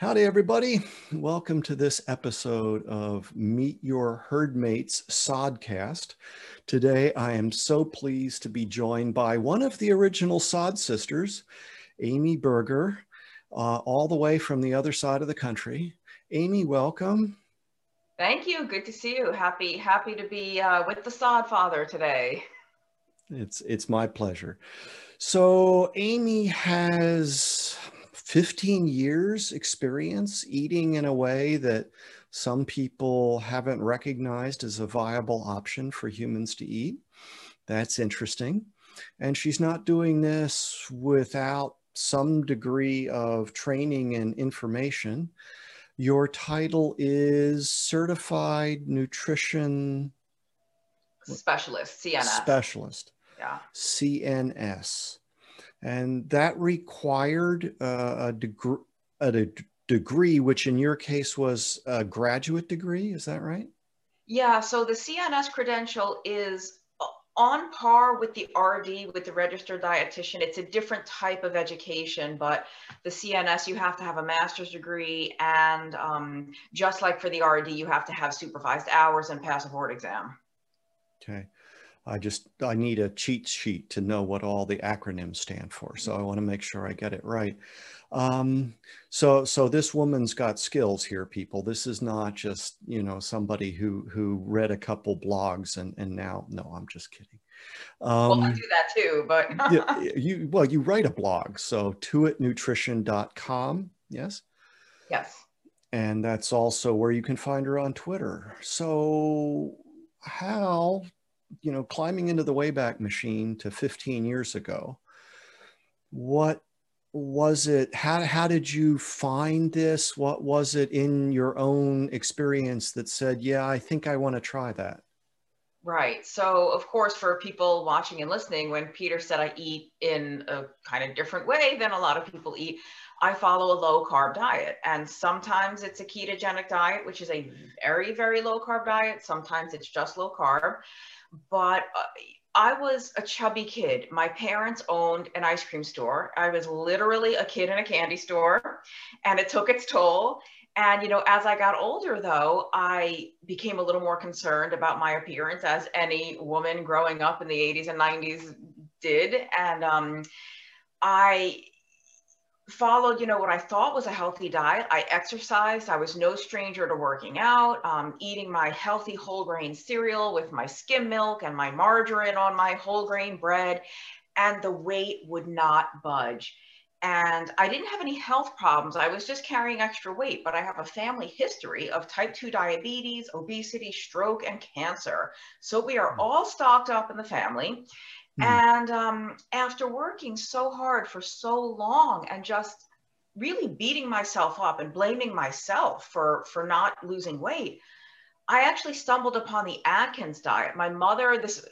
Howdy, everybody. Welcome to this episode of Meet Your Herdmates Sodcast. Today, I am so pleased to be joined by one of the original Sod sisters, Amy Berger, uh, all the way from the other side of the country. Amy, welcome. Thank you. Good to see you. Happy, happy to be uh, with the Sod Father today. It's it's my pleasure. So Amy has 15 years experience eating in a way that some people haven't recognized as a viable option for humans to eat. That's interesting. And she's not doing this without some degree of training and information. Your title is Certified Nutrition Specialist, CNS. Specialist. Yeah. CNS and that required uh, a degree a degree which in your case was a graduate degree is that right? Yeah so the cns credential is on par with the rd with the registered dietitian. It's a different type of education but the cns you have to have a master's degree and um, just like for the rd you have to have supervised hours and pass a board exam. Okay I just, I need a cheat sheet to know what all the acronyms stand for. So I want to make sure I get it right. Um, so, so this woman's got skills here, people. This is not just, you know, somebody who, who read a couple blogs and, and now, no, I'm just kidding. Um, well, I um, do that too, but yeah, you, well, you write a blog. So tuitnutrition.com. Yes. Yes. And that's also where you can find her on Twitter. So how you know, climbing into the Wayback Machine to 15 years ago, what was it? How, how did you find this? What was it in your own experience that said, yeah, I think I want to try that? Right. So, of course, for people watching and listening, when Peter said I eat in a kind of different way than a lot of people eat, I follow a low carb diet. And sometimes it's a ketogenic diet, which is a very, very low carb diet. Sometimes it's just low carb but uh, I was a chubby kid. My parents owned an ice cream store. I was literally a kid in a candy store, and it took its toll. And, you know, as I got older, though, I became a little more concerned about my appearance, as any woman growing up in the 80s and 90s did. And um, I followed, you know, what I thought was a healthy diet. I exercised. I was no stranger to working out, um, eating my healthy whole grain cereal with my skim milk and my margarine on my whole grain bread, and the weight would not budge. And I didn't have any health problems. I was just carrying extra weight, but I have a family history of type 2 diabetes, obesity, stroke, and cancer. So we are hmm. all stocked up in the family. Mm. And um, after working so hard for so long and just really beating myself up and blaming myself for for not losing weight, I actually stumbled upon the Atkins diet. My mother, this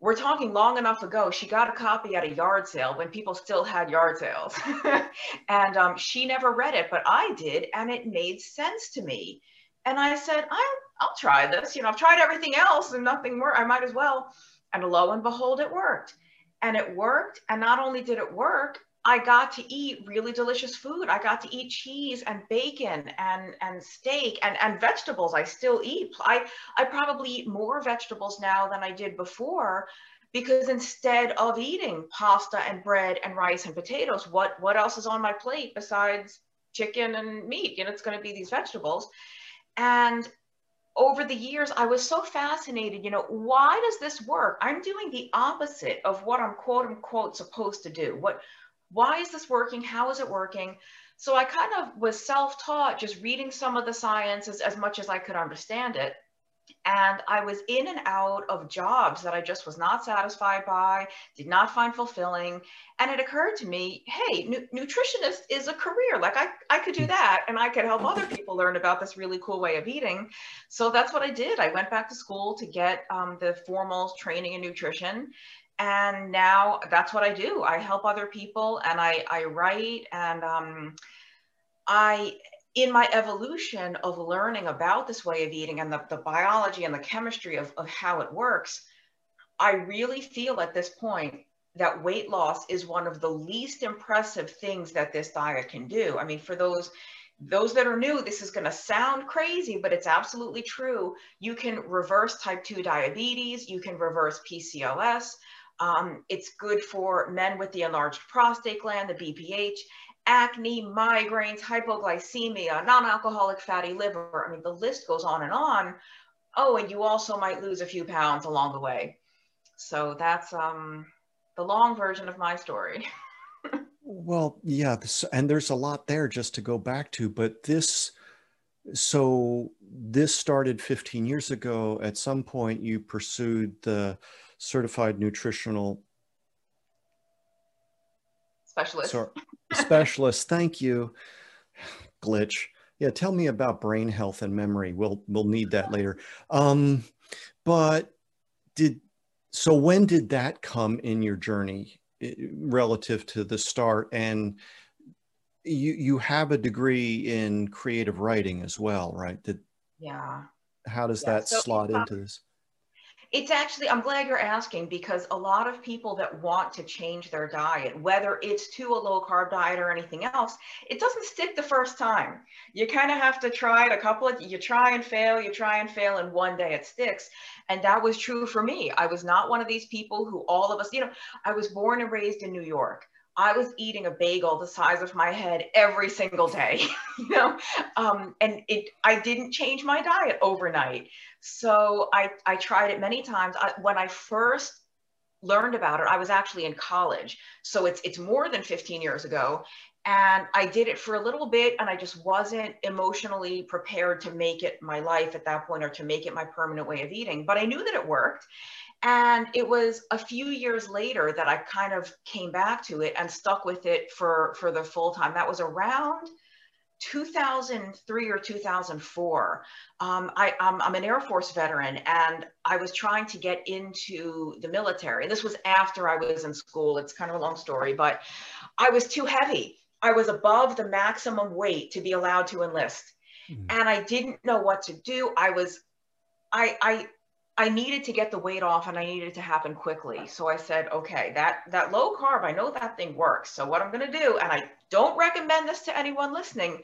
we're talking long enough ago. She got a copy at a yard sale when people still had yard sales, and um, she never read it, but I did, and it made sense to me. And I said, I'll, I'll try this. You know, I've tried everything else and nothing worked. I might as well. And lo and behold, it worked. And it worked. And not only did it work, I got to eat really delicious food. I got to eat cheese and bacon and, and steak and, and vegetables. I still eat. I, I probably eat more vegetables now than I did before because instead of eating pasta and bread and rice and potatoes, what, what else is on my plate besides chicken and meat? You know, it's going to be these vegetables. And over the years, I was so fascinated, you know, why does this work? I'm doing the opposite of what I'm quote unquote supposed to do. What, why is this working? How is it working? So I kind of was self-taught, just reading some of the sciences as much as I could understand it and I was in and out of jobs that I just was not satisfied by, did not find fulfilling. And it occurred to me, hey, nu- nutritionist is a career. Like I, I could do that and I could help other people learn about this really cool way of eating. So that's what I did. I went back to school to get um, the formal training in nutrition. And now that's what I do. I help other people and I, I write and um, I in my evolution of learning about this way of eating and the, the biology and the chemistry of, of how it works, I really feel at this point that weight loss is one of the least impressive things that this diet can do. I mean, for those those that are new, this is going to sound crazy, but it's absolutely true. You can reverse type 2 diabetes, you can reverse PCOS. Um, it's good for men with the enlarged prostate gland, the BPH, acne, migraines, hypoglycemia, non alcoholic fatty liver. I mean, the list goes on and on. Oh, and you also might lose a few pounds along the way. So that's um, the long version of my story. Well, yeah, this, and there's a lot there just to go back to, but this, so this started 15 years ago. At some point, you pursued the certified nutritional specialist. Sorry, specialist. Thank you. Glitch. Yeah, tell me about brain health and memory. We'll we'll need that later. Um, but did so when did that come in your journey? relative to the start and you you have a degree in creative writing as well right Did, yeah how does yeah. that so slot into this it's actually, I'm glad you're asking because a lot of people that want to change their diet, whether it's to a low carb diet or anything else, it doesn't stick the first time. You kind of have to try it a couple of, you try and fail, you try and fail, and one day it sticks. And that was true for me. I was not one of these people who all of us, you know, I was born and raised in New York. I was eating a bagel the size of my head every single day, you know, um, and it, I didn't change my diet overnight. So I, I tried it many times. I, when I first learned about it, I was actually in college. So it's, it's more than 15 years ago. And I did it for a little bit and I just wasn't emotionally prepared to make it my life at that point or to make it my permanent way of eating. But I knew that it worked. And it was a few years later that I kind of came back to it and stuck with it for, for the full time. That was around 2003 or 2004. Um, I, I'm, I'm an Air Force veteran and I was trying to get into the military. This was after I was in school. It's kind of a long story, but I was too heavy. I was above the maximum weight to be allowed to enlist. Mm-hmm. And I didn't know what to do. I was, I, I, I needed to get the weight off and I needed it to happen quickly. So I said, okay, that, that low carb, I know that thing works. So what I'm going to do, and I don't recommend this to anyone listening,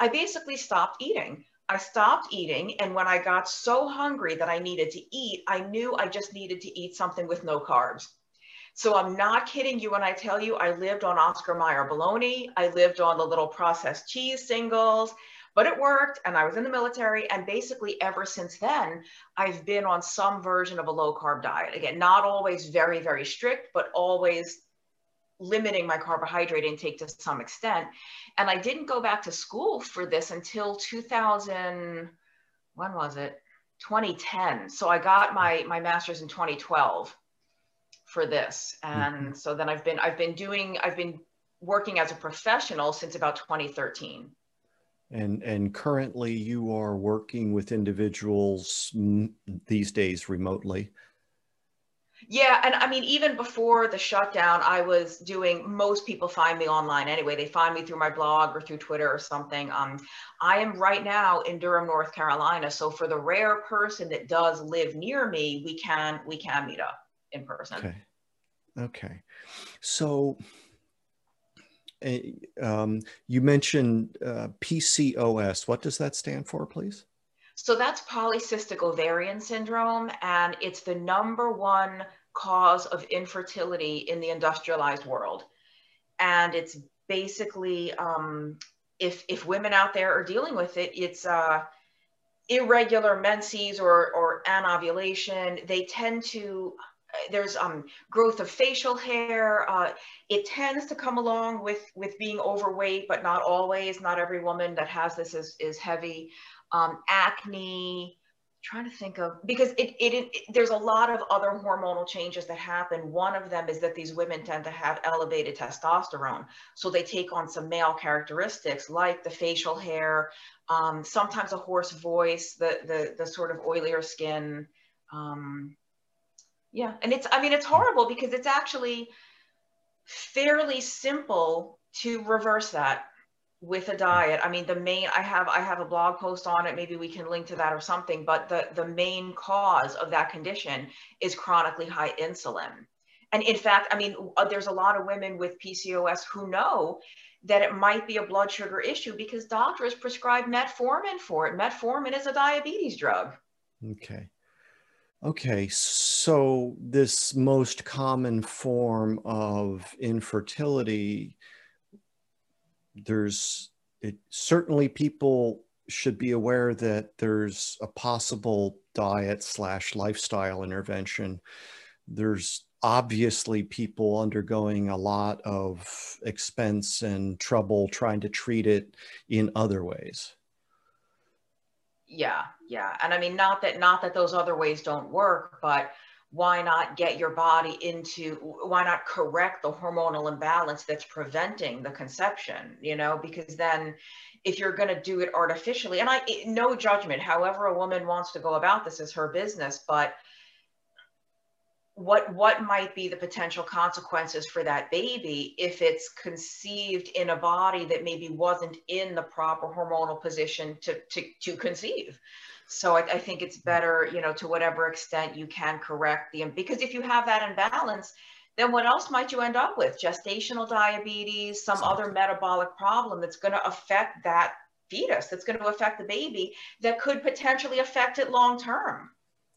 I basically stopped eating. I stopped eating. And when I got so hungry that I needed to eat, I knew I just needed to eat something with no carbs. So I'm not kidding you when I tell you I lived on Oscar Mayer bologna. I lived on the little processed cheese singles but it worked and I was in the military. And basically, ever since then, I've been on some version of a low carb diet. Again, not always very, very strict, but always limiting my carbohydrate intake to some extent. And I didn't go back to school for this until 2000, when was it? 2010. So I got my, my master's in 2012 for this. And mm-hmm. so then I've been, I've been doing, I've been working as a professional since about 2013. And, and currently you are working with individuals these days remotely. Yeah, and I mean, even before the shutdown, I was doing. Most people find me online anyway. They find me through my blog or through Twitter or something. Um, I am right now in Durham, North Carolina. So for the rare person that does live near me, we can we can meet up in person. Okay. Okay. So um, you mentioned uh, PCOS. What does that stand for, please? So that's polycystic ovarian syndrome, and it's the number one cause of infertility in the industrialized world. And it's basically, um, if, if women out there are dealing with it, it's uh, irregular menses or, or anovulation. They tend to there's um, growth of facial hair. Uh, it tends to come along with with being overweight, but not always. Not every woman that has this is is heavy. Um, acne. Trying to think of because it, it, it there's a lot of other hormonal changes that happen. One of them is that these women tend to have elevated testosterone, so they take on some male characteristics like the facial hair, um, sometimes a hoarse voice, the the the sort of oilier skin. Um, yeah and it's i mean it's horrible because it's actually fairly simple to reverse that with a diet i mean the main i have i have a blog post on it maybe we can link to that or something but the the main cause of that condition is chronically high insulin and in fact i mean uh, there's a lot of women with pcos who know that it might be a blood sugar issue because doctors prescribe metformin for it. Metformin is a diabetes drug. Okay. Okay, so this most common form of infertility, there's it, certainly people should be aware that there's a possible diet slash lifestyle intervention. There's obviously people undergoing a lot of expense and trouble trying to treat it in other ways yeah yeah and i mean not that not that those other ways don't work but why not get your body into why not correct the hormonal imbalance that's preventing the conception you know? Because then if you're going to do it artificially and i no judgment however a woman wants to go about this is her business but what what might be the potential consequences for that baby if it's conceived in a body that maybe wasn't in the proper hormonal position to to, to conceive so I, I think it's better you know to whatever extent you can correct the because if you have that imbalance then what else might you end up with? Gestational diabetes some other metabolic problem that's going to affect that fetus that's going to affect the baby that could potentially affect it long term.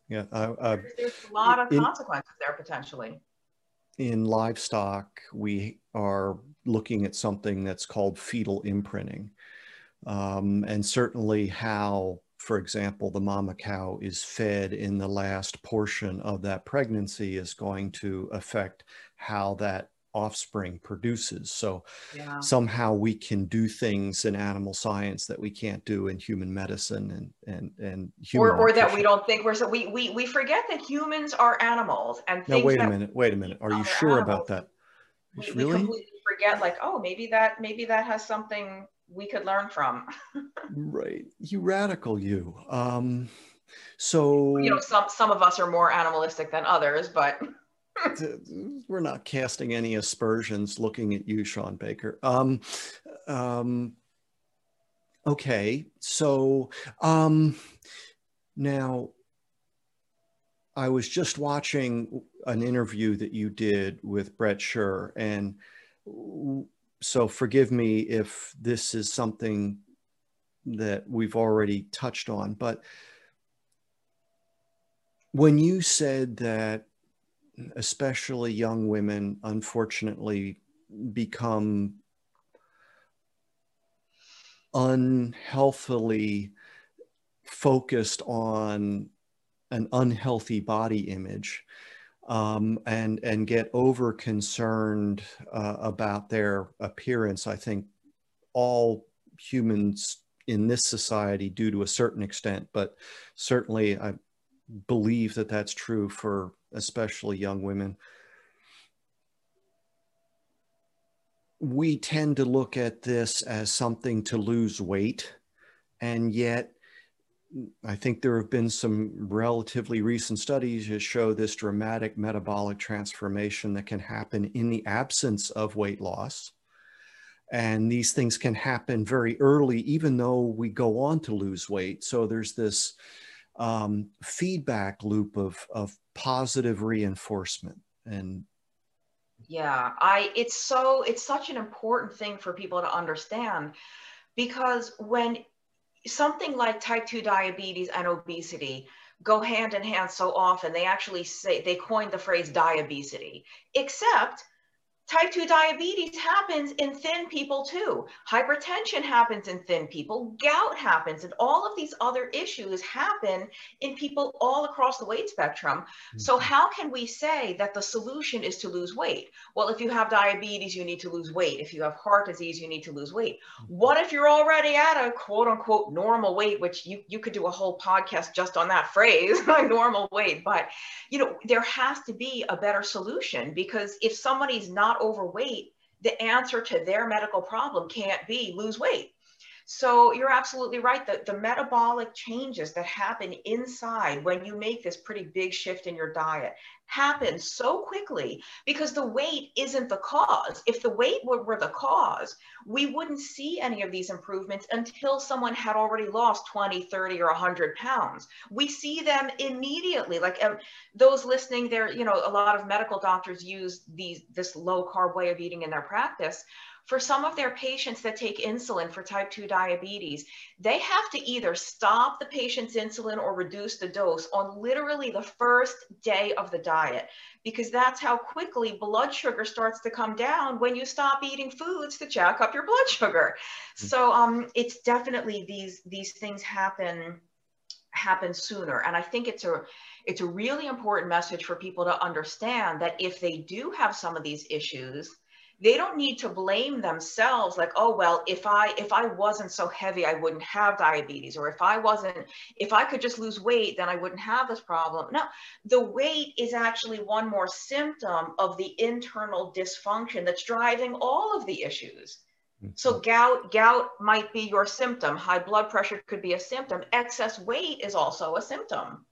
Yeah, uh, uh, there's a lot of in, consequences there potentially. In livestock, we are looking at something that's called fetal imprinting, um, and certainly how, for example, the mama cow is fed in the last portion of that pregnancy is going to affect how that offspring produces. So yeah. somehow we can do things in animal science that we can't do in human medicine and and and human or, or that we don't think we're so we we we forget that humans are animals and no wait a minute wait a minute. Are you sure about that? We, really we completely forget like oh maybe that maybe that has something we could learn from. Right. You radical you. Um so you know some some of us are more animalistic than others but we're not casting any aspersions looking at you, Shawn Baker. Um, um, okay, so um, now I was just watching an interview that you did with Bret Scher, and so forgive me if this is something that we've already touched on, but when you said that especially young women, unfortunately become unhealthily focused on an unhealthy body image um, and and get over concerned uh, about their appearance. I think all humans in this society do to a certain extent, but certainly I believe that that's true for especially young women. We tend to look at this as something to lose weight, and yet I think there have been some relatively recent studies that show this dramatic metabolic transformation that can happen in the absence of weight loss. And these things can happen very early, even though we go on to lose weight. So there's this um, feedback loop of, of positive reinforcement and yeah i it's so it's such an important thing for people to understand because when something like type 2 diabetes and obesity go hand in hand so often. They actually say they coined the phrase diabesity except Type 2 diabetes happens in thin people too. Hypertension happens in thin people. Gout happens, and all of these other issues happen in people all across the weight spectrum. Mm-hmm. So, how can we say that the solution is to lose weight? Well, if you have diabetes, you need to lose weight. If you have heart disease, you need to lose weight. Mm-hmm. What if you're already at a quote unquote normal weight, which you, you could do a whole podcast just on that phrase, normal weight? But, you know, there has to be a better solution because if somebody's not overweight, the answer to their medical problem can't be lose weight. So you're absolutely right. that the metabolic changes that happen inside when you make this pretty big shift in your diet happen so quickly because the weight isn't the cause. If the weight were, were the cause, we wouldn't see any of these improvements until someone had already lost 20, 30, or 100 pounds. We see them immediately. Like um, those listening there, you know, a lot of medical doctors use these this low carb way of eating in their practice for some of their patients that take insulin for type 2 diabetes, they have to either stop the patient's insulin or reduce the dose on literally the first day of the diet, because that's how quickly blood sugar starts to come down when you stop eating foods to jack up your blood sugar. Mm-hmm. So um, it's definitely these, these things happen happen sooner. And I think it's a it's a really important message for people to understand that if they do have some of these issues, they don't need to blame themselves like oh well if i if i wasn't so heavy i wouldn't have diabetes or if i wasn't if i could just lose weight then i wouldn't have this problem. No the weight is actually one more symptom of the internal dysfunction that's driving all of the issues. So mm-hmm. gout gout might be your symptom. High blood pressure could be a symptom. Excess weight is also a symptom.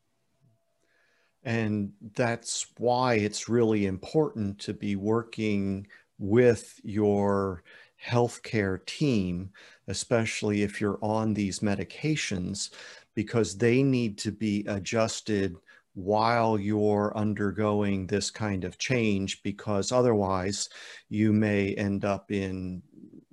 And that's why it's really important to be working with your healthcare team, especially if you're on these medications, because they need to be adjusted while you're undergoing this kind of change, because otherwise you may end up in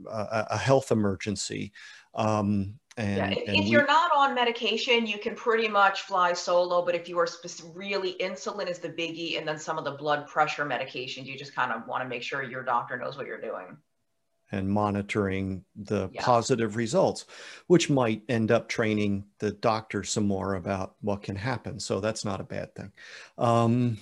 a, a health emergency. Um, and, yeah, if, and if we, you're not on medication, you can pretty much fly solo. But if you are really insulin is the biggie, and then some of the blood pressure medications, you just kind of want to make sure your doctor knows what you're doing. And monitoring the yeah. positive results, which might end up training the doctor some more about what can happen. So that's not a bad thing. Um,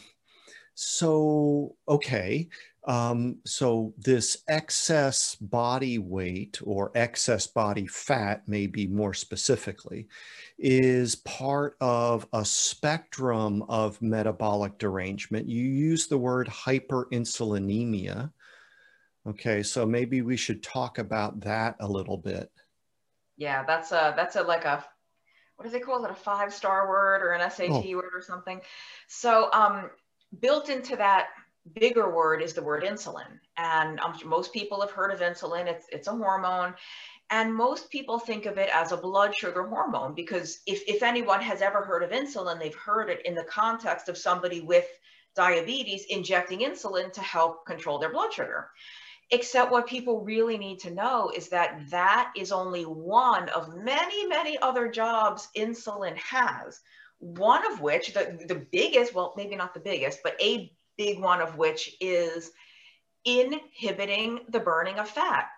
so, okay. Um, so this excess body weight or excess body fat, maybe more specifically, is part of a spectrum of metabolic derangement. You use the word hyperinsulinemia. Okay, so maybe we should talk about that a little bit. Yeah, that's a that's a like a what do they call it? A five star word or an SAT oh. word or something. So um, built into that bigger word is the word insulin. And um, most people have heard of insulin. It's, it's a hormone. And most people think of it as a blood sugar hormone because if, if anyone has ever heard of insulin, they've heard it in the context of somebody with diabetes injecting insulin to help control their blood sugar. Except what people really need to know is that that is only one of many, many other jobs insulin has. One of which, the, the biggest, well, maybe not the biggest, but a big one of which is inhibiting the burning of fat.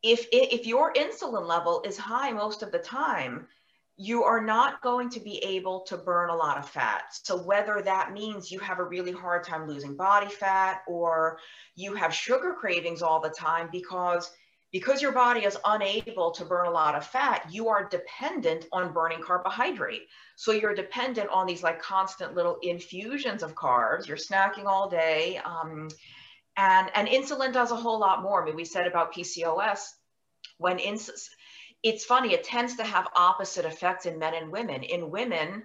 If, if your insulin level is high most of the time, you are not going to be able to burn a lot of fat. So whether that means you have a really hard time losing body fat or you have sugar cravings all the time because because your body is unable to burn a lot of fat, you are dependent on burning carbohydrate. So you're dependent on these like constant little infusions of carbs. You're snacking all day. Um, and, and insulin does a whole lot more. I mean, we said about PCOS, when ins- it's funny, it tends to have opposite effects in men and women. In women,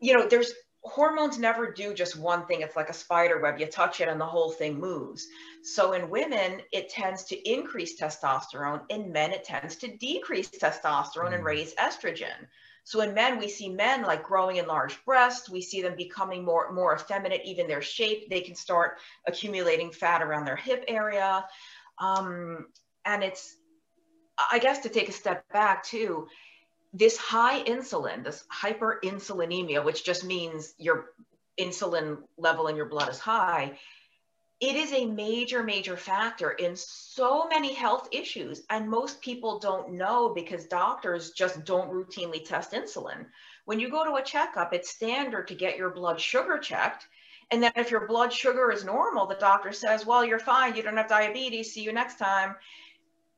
you know, there's hormones never do just one thing. It's like a spider web. You touch it and the whole thing moves. So in women, it tends to increase testosterone. In men, it tends to decrease testosterone and mm. raise estrogen. So in men, we see men like growing enlarged breasts. We see them becoming more, more effeminate, even their shape. They can start accumulating fat around their hip area. Um, and it's, I guess to take a step back too, this high insulin, this hyperinsulinemia, which just means your insulin level in your blood is high, it is a major, major factor in so many health issues. And most people don't know because doctors just don't routinely test insulin. When you go to a checkup, it's standard to get your blood sugar checked. And then if your blood sugar is normal, the doctor says, well, you're fine. You don't have diabetes. See you next time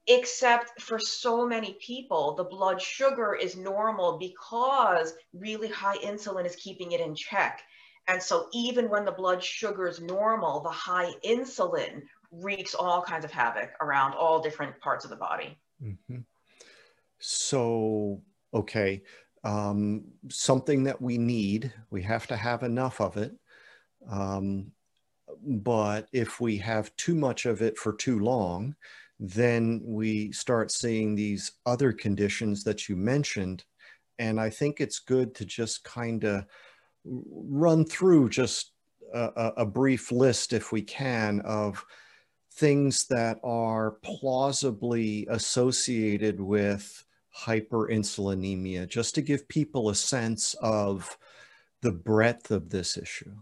except for so many people, the blood sugar is normal because really high insulin is keeping it in check. And so even when the blood sugar is normal, the high insulin wreaks all kinds of havoc around all different parts of the body. Mm-hmm. So, okay, um, something that we need, we have to have enough of it. Um, but if we have too much of it for too long, then we start seeing these other conditions that you mentioned. And I think it's good to just kind of run through just a, a, brief list, if we can, of things that are plausibly associated with hyperinsulinemia, just to give people a sense of the breadth of this issue.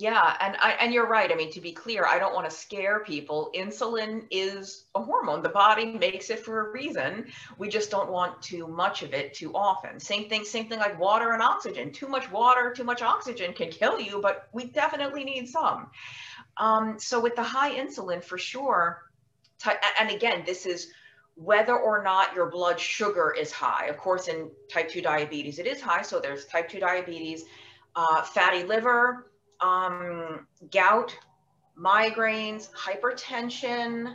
Yeah, and I, and you're right. I mean, to be clear, I don't want to scare people. Insulin is a hormone. The body makes it for a reason. We just don't want too much of it too often. Same thing, same thing like water and oxygen. Too much water, too much oxygen can kill you, but we definitely need some. Um, so with the high insulin, for sure. And again, this is whether or not your blood sugar is high. Of course, in type 2 diabetes, it is high. So there's type 2 diabetes, uh, fatty liver, um, gout, migraines, hypertension.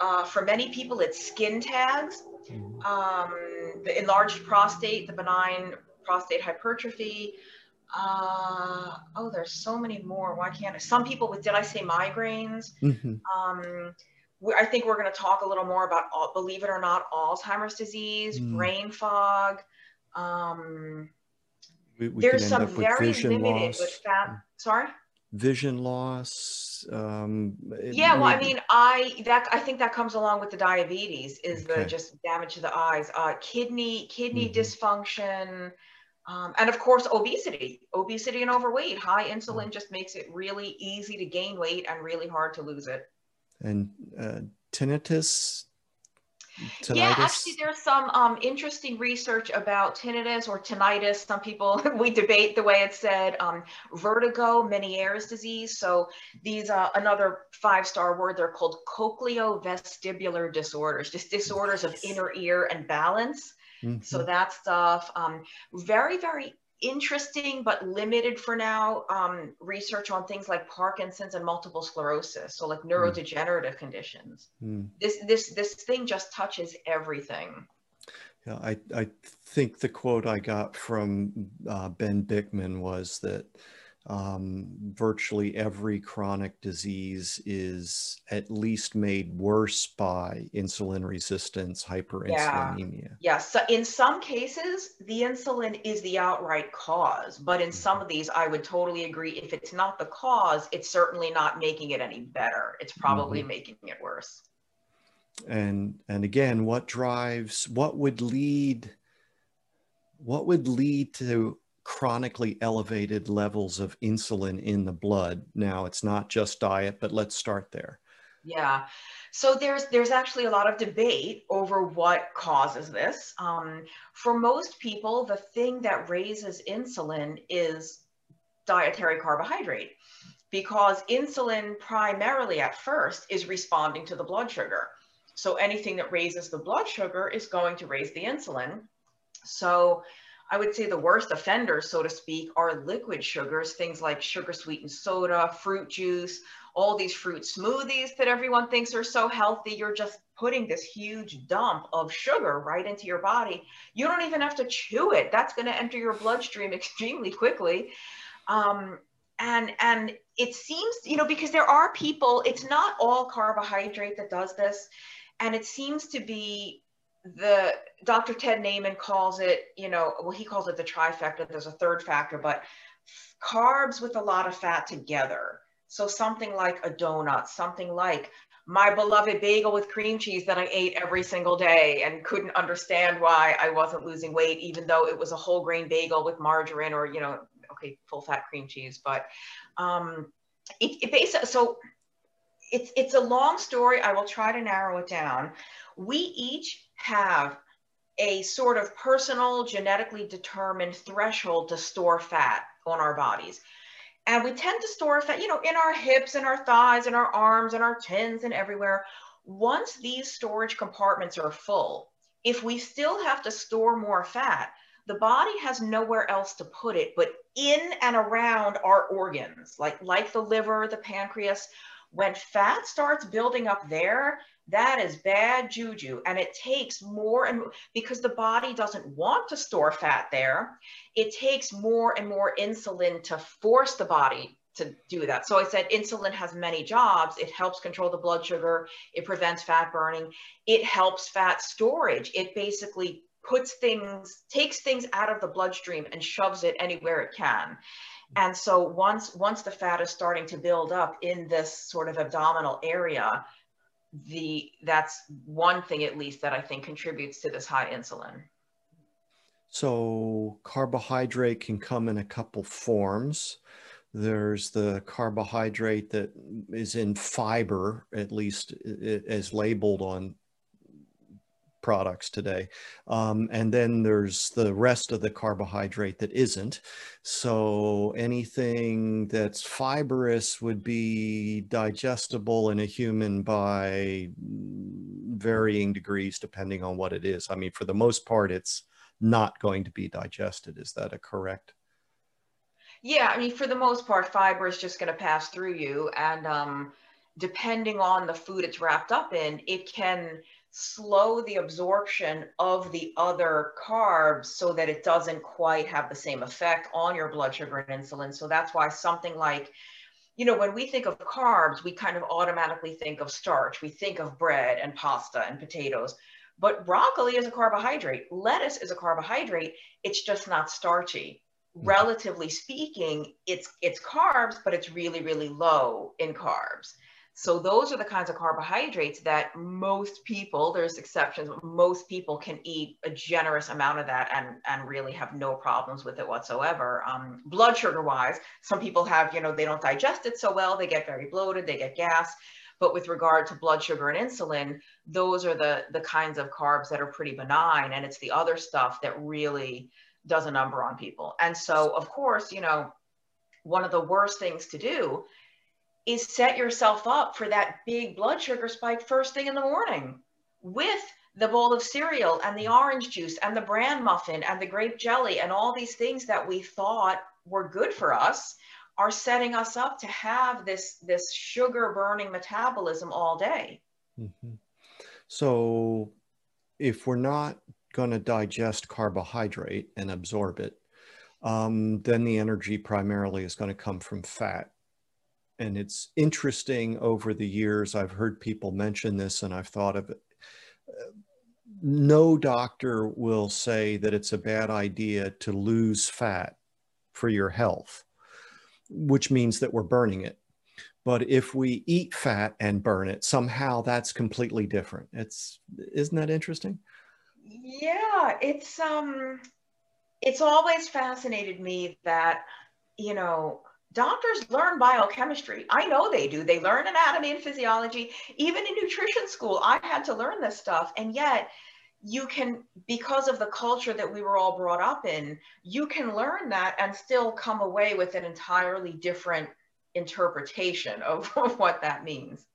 Uh, for many people, it's skin tags, mm-hmm. um, the enlarged prostate, the benign prostate hypertrophy. Uh, oh, there's so many more. Why can't I? Some people with, did I say migraines? Mm-hmm. Um, I think we're going to talk a little more about, believe it or not, Alzheimer's disease, mm. brain fog. Um, we, we There's some very limited loss. with fat. Sorry. Vision loss. Um, yeah, well, I mean, I that I think that comes along with the diabetes is okay. the just damage to the eyes, uh, kidney kidney mm-hmm. dysfunction, um, and of course obesity, obesity and overweight. High insulin mm-hmm. just makes it really easy to gain weight and really hard to lose it. And uh, tinnitus, tinnitus? Yeah, actually, there's some um, interesting research about tinnitus or tinnitus. Some people we debate the way it's said. Um, vertigo, Meniere's disease. So these uh, another five-star word. They're called cochleovestibular disorders, just disorders of inner ear and balance. Mm-hmm. So that stuff. Um, very, very interesting but limited for now um, research on things like Parkinson's and multiple sclerosis, so like hmm. neurodegenerative mm. conditions. Mm. This this this thing just touches everything. Yeah, I I think the quote I got from uh, Ben Bikman was that um, virtually every chronic disease is at least made worse by insulin resistance, hyperinsulinemia. Yeah. yeah. So in some cases, the insulin is the outright cause, but in some mm-hmm. of these, I would totally agree. If it's not the cause, it's certainly not making it any better. It's probably mm-hmm. making it worse. And and again, what drives? What would lead? What would lead to chronically elevated levels of insulin in the blood. Now, it's not just diet, but let's start there. Yeah. So there's there's actually a lot of debate over what causes this. Um, for most people, the thing that raises insulin is dietary carbohydrate, because insulin primarily at first is responding to the blood sugar. So anything that raises the blood sugar is going to raise the insulin. So I would say the worst offenders, so to speak, are liquid sugars, things like sugar sweetened soda, fruit juice, all these fruit smoothies that everyone thinks are so healthy. You're just putting this huge dump of sugar right into your body. You don't even have to chew it. That's going to enter your bloodstream extremely quickly. Um, and and it seems, you know, because there are people, it's not all carbohydrate that does this. And it seems to be the Dr. Ted Naiman calls it, you know, well, he calls it the trifecta. There's a third factor, but carbs with a lot of fat together. So something like a donut, something like my beloved bagel with cream cheese that I ate every single day and couldn't understand why I wasn't losing weight, even though it was a whole grain bagel with margarine or, you know, okay, full fat cream cheese. But um, it, it basically, so it's, it's a long story. I will try to narrow it down. We each have a sort of personal, genetically determined threshold to store fat on our bodies. And we tend to store fat, you know, in our hips and our thighs and our arms and our chins and everywhere. Once these storage compartments are full, if we still have to store more fat, the body has nowhere else to put it but in and around our organs, like, like the liver, the pancreas. When fat starts building up there, that is bad juju. And it takes more and because the body doesn't want to store fat there, it takes more and more insulin to force the body to do that. So I said insulin has many jobs. It helps control the blood sugar, it prevents fat burning, it helps fat storage. It basically puts things, takes things out of the bloodstream and shoves it anywhere it can. And so once once the fat is starting to build up in this sort of abdominal area, the that's one thing at least that I think contributes to this high insulin. So carbohydrate can come in a couple forms. There's the carbohydrate that is in fiber, at least as labeled on products today. Um, and then there's the rest of the carbohydrate that isn't. So anything that's fibrous would be digestible in a human by varying degrees depending on what it is. I mean, for the most part, it's not going to be digested. Is that a correct? Yeah, I mean, for the most part, fiber is just going to pass through you. And um, depending on the food it's wrapped up in, it can slow the absorption of the other carbs so that it doesn't quite have the same effect on your blood sugar and insulin. So that's why something like, you know, when we think of carbs, we kind of automatically think of starch. We think of bread and pasta and potatoes. But broccoli is a carbohydrate. Lettuce is a carbohydrate. It's just not starchy. Mm-hmm. Relatively speaking, it's it's carbs, but it's really, really low in carbs. So those are the kinds of carbohydrates that most people, there's exceptions, but most people can eat a generous amount of that and, and really have no problems with it whatsoever. Um, blood sugar wise, some people have, you know, they don't digest it so well, they get very bloated, they get gas. But with regard to blood sugar and insulin, those are the, the kinds of carbs that are pretty benign. And it's the other stuff that really does a number on people. And so, of course, you know, one of the worst things to do is set yourself up for that big blood sugar spike first thing in the morning with the bowl of cereal and the orange juice and the bran muffin and the grape jelly and all these things that we thought were good for us are setting us up to have this this sugar burning metabolism all day mm-hmm. so if we're not going to digest carbohydrate and absorb it um, then the energy primarily is going to come from fat and it's interesting over the years, I've heard people mention this and I've thought of it. No doctor will say that it's a bad idea to lose fat for your health, which means that we're burning it. But if we eat fat and burn it, somehow that's completely different. It's isn't that interesting? Yeah, it's um it's always fascinated me that you know doctors learn biochemistry. I know they do. They learn anatomy and physiology. Even in nutrition school, I had to learn this stuff. And yet, you can, because of the culture that we were all brought up in, you can learn that and still come away with an entirely different interpretation of, what that means.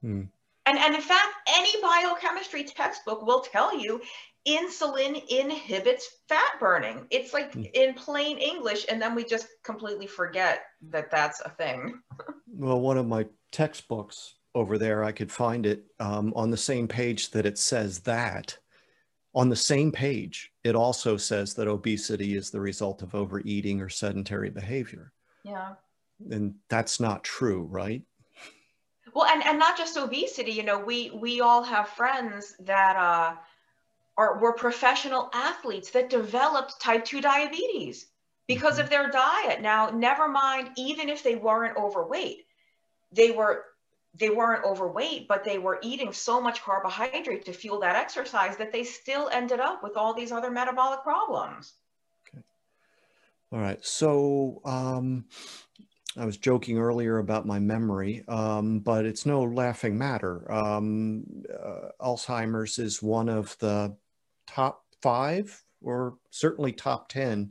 Hmm. And, and in fact, any biochemistry textbook will tell you insulin inhibits fat burning. It's like mm. in plain English, and then we just completely forget that that's a thing. well, one of my textbooks over there, I could find it um, on the same page that it says that. On the same page, it also says that obesity is the result of overeating or sedentary behavior. Yeah. And that's not true, right? Well, and, and not just obesity, you know, we we all have friends that uh are were professional athletes that developed type 2 diabetes because of mm-hmm. their diet. Now, never mind even if they weren't overweight. They were they weren't overweight, but they were eating so much carbohydrate to fuel that exercise that they still ended up with all these other metabolic problems. Okay. All right. So um, I was joking earlier about my memory, um, but it's no laughing matter. Um, uh, Alzheimer's is one of the top five or certainly top 10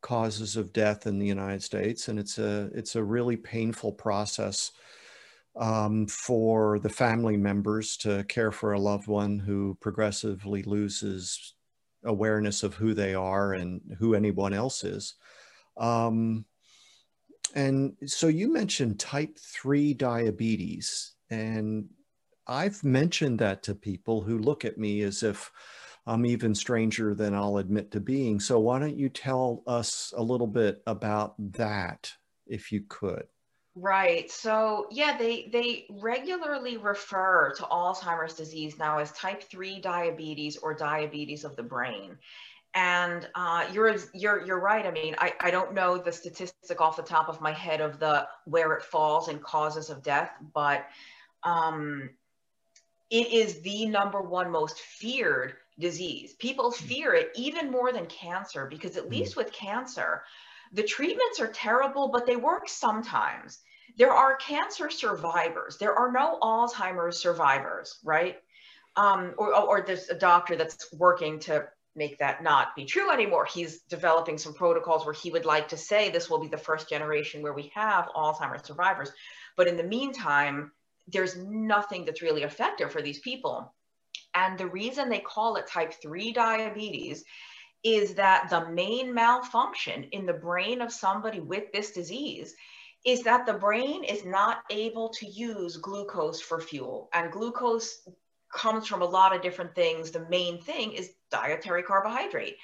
causes of death in the United States. And it's a, it's a really painful process um, for the family members to care for a loved one who progressively loses awareness of who they are and who anyone else is. Um, and so you mentioned type 3 diabetes, and I've mentioned that to people who look at me as if I'm even stranger than I'll admit to being. So why don't you tell us a little bit about that, if you could? Right. So yeah, they they regularly refer to Alzheimer's disease now as type 3 diabetes or diabetes of the brain. And uh, you're you're you're right. I mean, I, I don't know the statistic off the top of my head of the where it falls in causes of death, but um, it is the number one most feared disease. People hmm. fear it even more than cancer because at hmm. least with cancer, the treatments are terrible, but they work sometimes. There are cancer survivors. There are no Alzheimer's survivors, right? Um, or, or there's a doctor that's working to make that not be true anymore. He's developing some protocols where he would like to say this will be the first generation where we have Alzheimer's survivors. But in the meantime, there's nothing that's really effective for these people. And the reason they call it type 3 diabetes is that the main malfunction in the brain of somebody with this disease is that the brain is not able to use glucose for fuel. And glucose comes from a lot of different things. The main thing is dietary carbohydrate.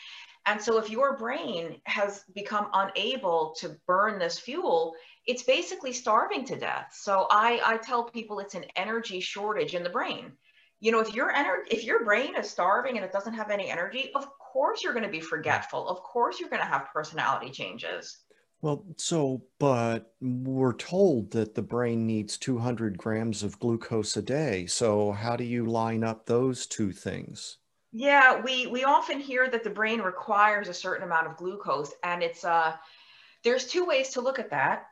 And so if your brain has become unable to burn this fuel, it's basically starving to death. So I, I tell people it's an energy shortage in the brain. You know, if your ener- if your brain is starving and it doesn't have any energy, of course you're going to be forgetful. Of course you're going to have personality changes. Well, so, but we're told that the brain needs 200 grams of glucose a day. So, how do you line up those two things? Yeah, we we often hear that the brain requires a certain amount of glucose, and it's uh, there's two ways to look at that.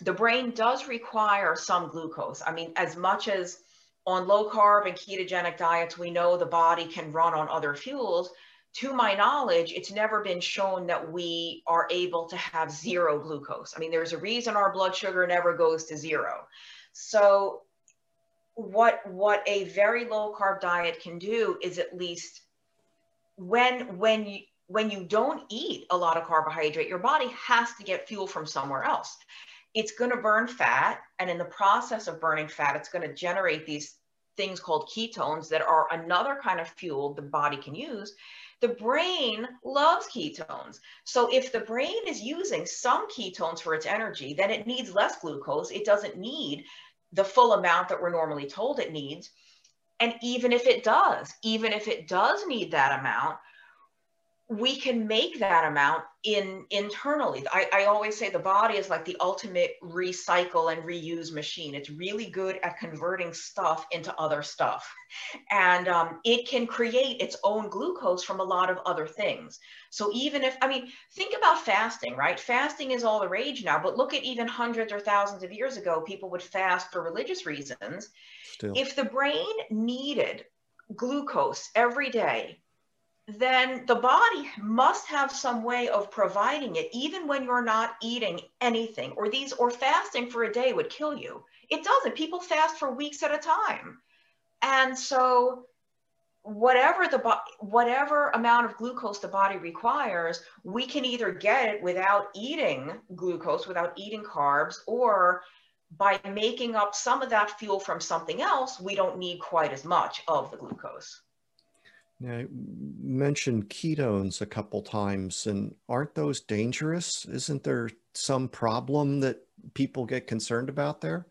The brain does require some glucose. I mean, as much as on low carb and ketogenic diets, we know the body can run on other fuels. To my knowledge, it's never been shown that we are able to have zero glucose. I mean, there's a reason our blood sugar never goes to zero. So what what a very low carb diet can do is at least when when you when you don't eat a lot of carbohydrate your body has to get fuel from somewhere else it's going to burn fat and in the process of burning fat it's going to generate these things called ketones that are another kind of fuel the body can use the brain loves ketones. So if the brain is using some ketones for its energy, then it needs less glucose. It doesn't need the full amount that we're normally told it needs. And even if it does, even if it does need that amount, we can make that amount in internally. I, I, always say the body is like the ultimate recycle and reuse machine. It's really good at converting stuff into other stuff. And um, it can create its own glucose from a lot of other things. So even if, I mean, think about fasting, right? Fasting is all the rage now, but look at even hundreds or thousands of years ago, people would fast for religious reasons. Still. If the brain needed glucose every day then the body must have some way of providing it even when you're not eating anything or these or fasting for a day would kill you. It doesn't. People fast for weeks at a time. And so whatever the whatever amount of glucose the body requires we can either get it without eating glucose without eating carbs or by making up some of that fuel from something else we don't need quite as much of the glucose now, mentioned ketones a couple times, and aren't those dangerous? Isn't there some problem that people get concerned about there?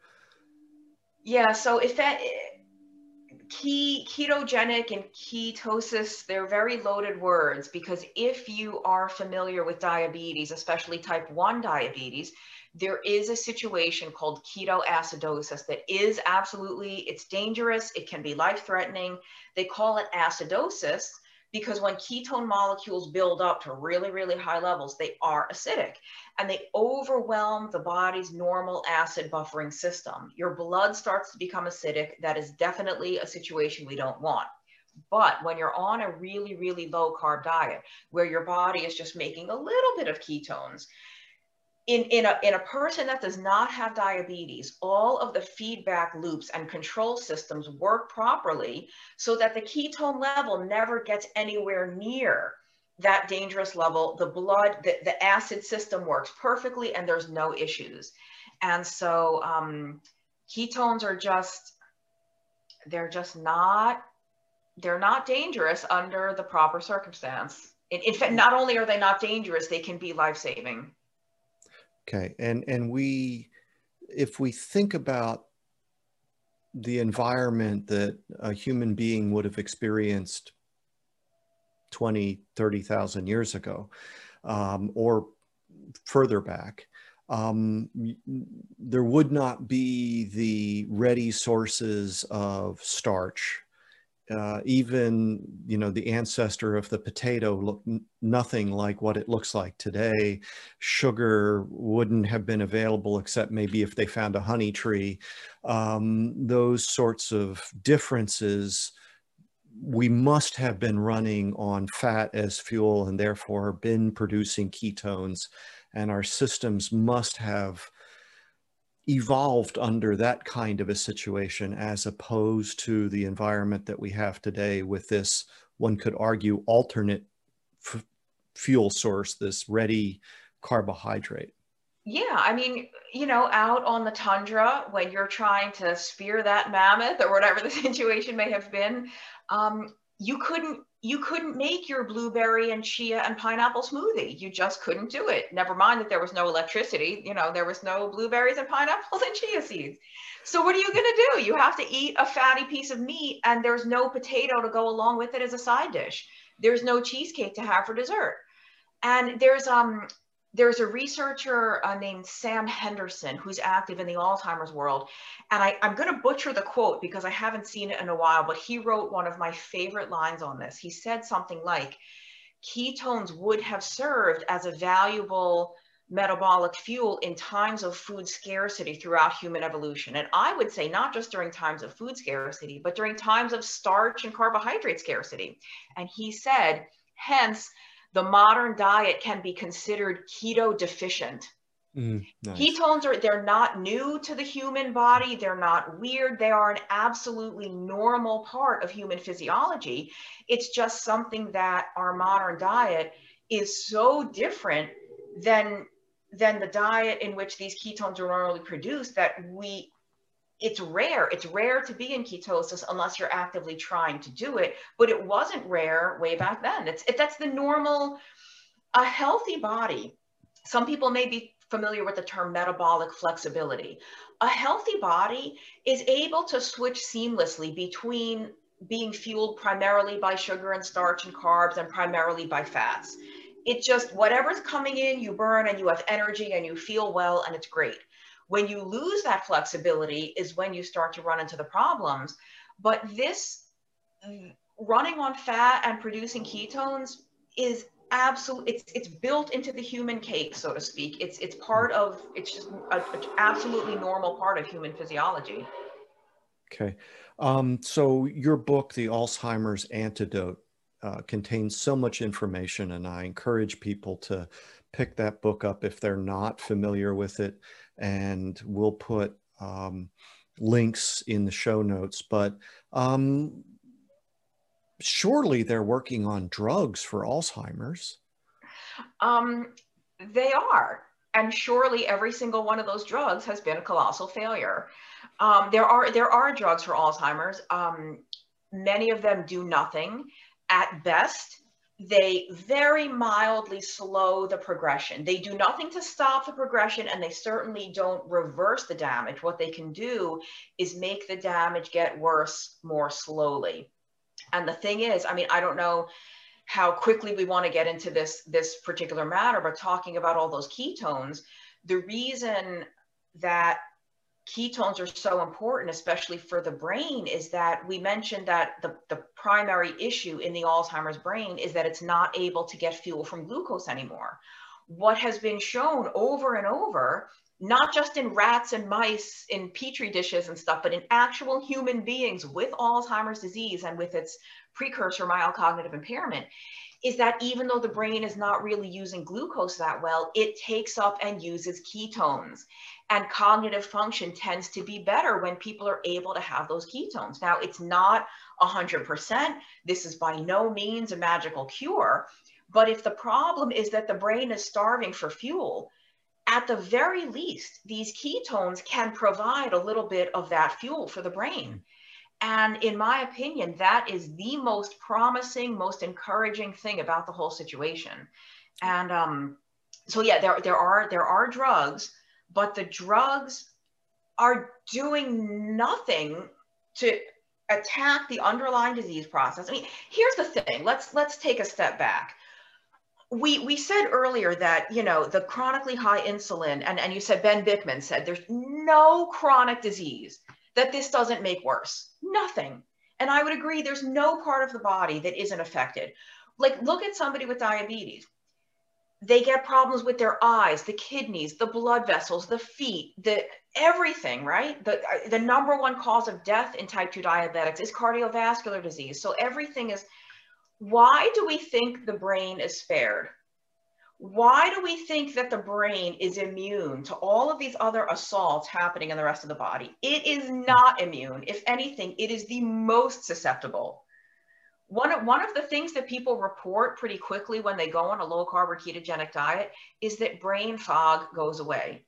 Yeah, so if that eh, key ketogenic and ketosis, they're very loaded words because if you are familiar with diabetes, especially type 1 diabetes, there is a situation called ketoacidosis that is absolutely it's dangerous it can be life threatening they call it acidosis because when ketone molecules build up to really really high levels they are acidic and they overwhelm the body's normal acid buffering system. Your blood starts to become acidic. That is definitely a situation we don't want. But when you're on a really, really low carb diet where your body is just making a little bit of ketones, in, in, a, in a person that does not have diabetes, all of the feedback loops and control systems work properly so that the ketone level never gets anywhere near that dangerous level. The blood, the, the acid system works perfectly and there's no issues. And so um, ketones are just, they're just not, they're not dangerous under the proper circumstance. In, in fact, not only are they not dangerous, they can be life-saving. Okay, and and we, if we think about the environment that a human being would have experienced 20, 30,000 years ago um, or further back. Um, there would not be the ready sources of starch uh, even you know the ancestor of the potato looked nothing like what it looks like today. Sugar wouldn't have been available except maybe if they found a honey tree. Um, those sorts of differences we must have been running on fat as fuel and therefore been producing ketones and our systems must have evolved under that kind of a situation as opposed to the environment that we have today with this one could argue alternate f- fuel source this ready carbohydrate? Yeah i mean you know out on the tundra when you're trying to spear that mammoth or whatever the situation may have been um, you couldn't you couldn't make your blueberry and chia and pineapple smoothie. You just couldn't do it. Never mind that there was no electricity. You know, there was no blueberries and pineapples and chia seeds. So what are you going to do? You have to eat a fatty piece of meat and there's no potato to go along with it as a side dish. There's no cheesecake to have for dessert. And there's um there's a researcher uh, named Sam Henderson who's active in the Alzheimer's world. And I, I'm going to butcher the quote because I haven't seen it in a while, but he wrote one of my favorite lines on this. He said something like, ketones would have served as a valuable metabolic fuel in times of food scarcity throughout human evolution. And I would say not just during times of food scarcity, but during times of starch and carbohydrate scarcity. And he said, hence, the modern diet can be considered keto deficient. Mm, nice. Ketones are they're not new to the human body, they're not weird, they are an absolutely normal part of human physiology. It's just something that our modern diet is so different than than the diet in which these ketones are normally produced that we it's rare. It's rare to be in ketosis unless you're actively trying to do it. But it wasn't rare way back then. It's it, that's the normal. A healthy body. Some people may be familiar with the term metabolic flexibility. A healthy body is able to switch seamlessly between being fueled primarily by sugar and starch and carbs and primarily by fats. It just whatever's coming in, you burn and you have energy and you feel well and it's great. When you lose that flexibility is when you start to run into the problems. But this running on fat and producing ketones is absolutely it's it's built into the human cake so to speak. It's it's part of it's just an absolutely normal part of human physiology. Okay. Um, so your book the alzheimer's antidote uh, contains so much information and i encourage people to pick that book up if they're not familiar with it and we'll put um, links in the show notes. But um, surely they're working on drugs for Alzheimer's. Um, they are. And surely every single one of those drugs has been a colossal failure. Um, there are there are drugs for Alzheimer's. Um, many of them do nothing. At best, they very mildly slow the progression. They do nothing to stop the progression and they certainly don't reverse the damage. What they can do is make the damage get worse more slowly. And the thing is, I mean, I don't know how quickly we want to get into this this particular matter, but talking about all those ketones, the reason that ketones are so important, especially for the brain, is that we mentioned that the, the primary issue in the Alzheimer's brain is that it's not able to get fuel from glucose anymore. What has been shown over and over, not just in rats and mice in petri dishes and stuff, but in actual human beings with Alzheimer's disease and with its precursor mild cognitive impairment, is that even though the brain is not really using glucose that well, it takes up and uses ketones. And cognitive function tends to be better when people are able to have those ketones. Now, it's not 100%. This is by no means a magical cure. But if the problem is that the brain is starving for fuel, at the very least, these ketones can provide a little bit of that fuel for the brain. And in my opinion, that is the most promising, most encouraging thing about the whole situation. And um, so, yeah, there, there are there are drugs but the drugs are doing nothing to attack the underlying disease process. I mean, here's the thing. Let's let's take a step back. We we said earlier that you know the chronically high insulin, and, and you said Ben Bikman said there's no chronic disease that this doesn't make worse. Nothing. And I would agree, there's no part of the body that isn't affected. Like, look at somebody with diabetes. They get problems with their eyes, the kidneys, the blood vessels, the feet, the everything, right? The, uh, the number one cause of death in type 2 diabetics is cardiovascular disease. So everything is, why do we think the brain is spared? why do we think that the brain is immune to all of these other assaults happening in the rest of the body? It is not immune. If anything, it is the most susceptible. One of, one of the things that people report pretty quickly when they go on a low carb or ketogenic diet is that brain fog goes away.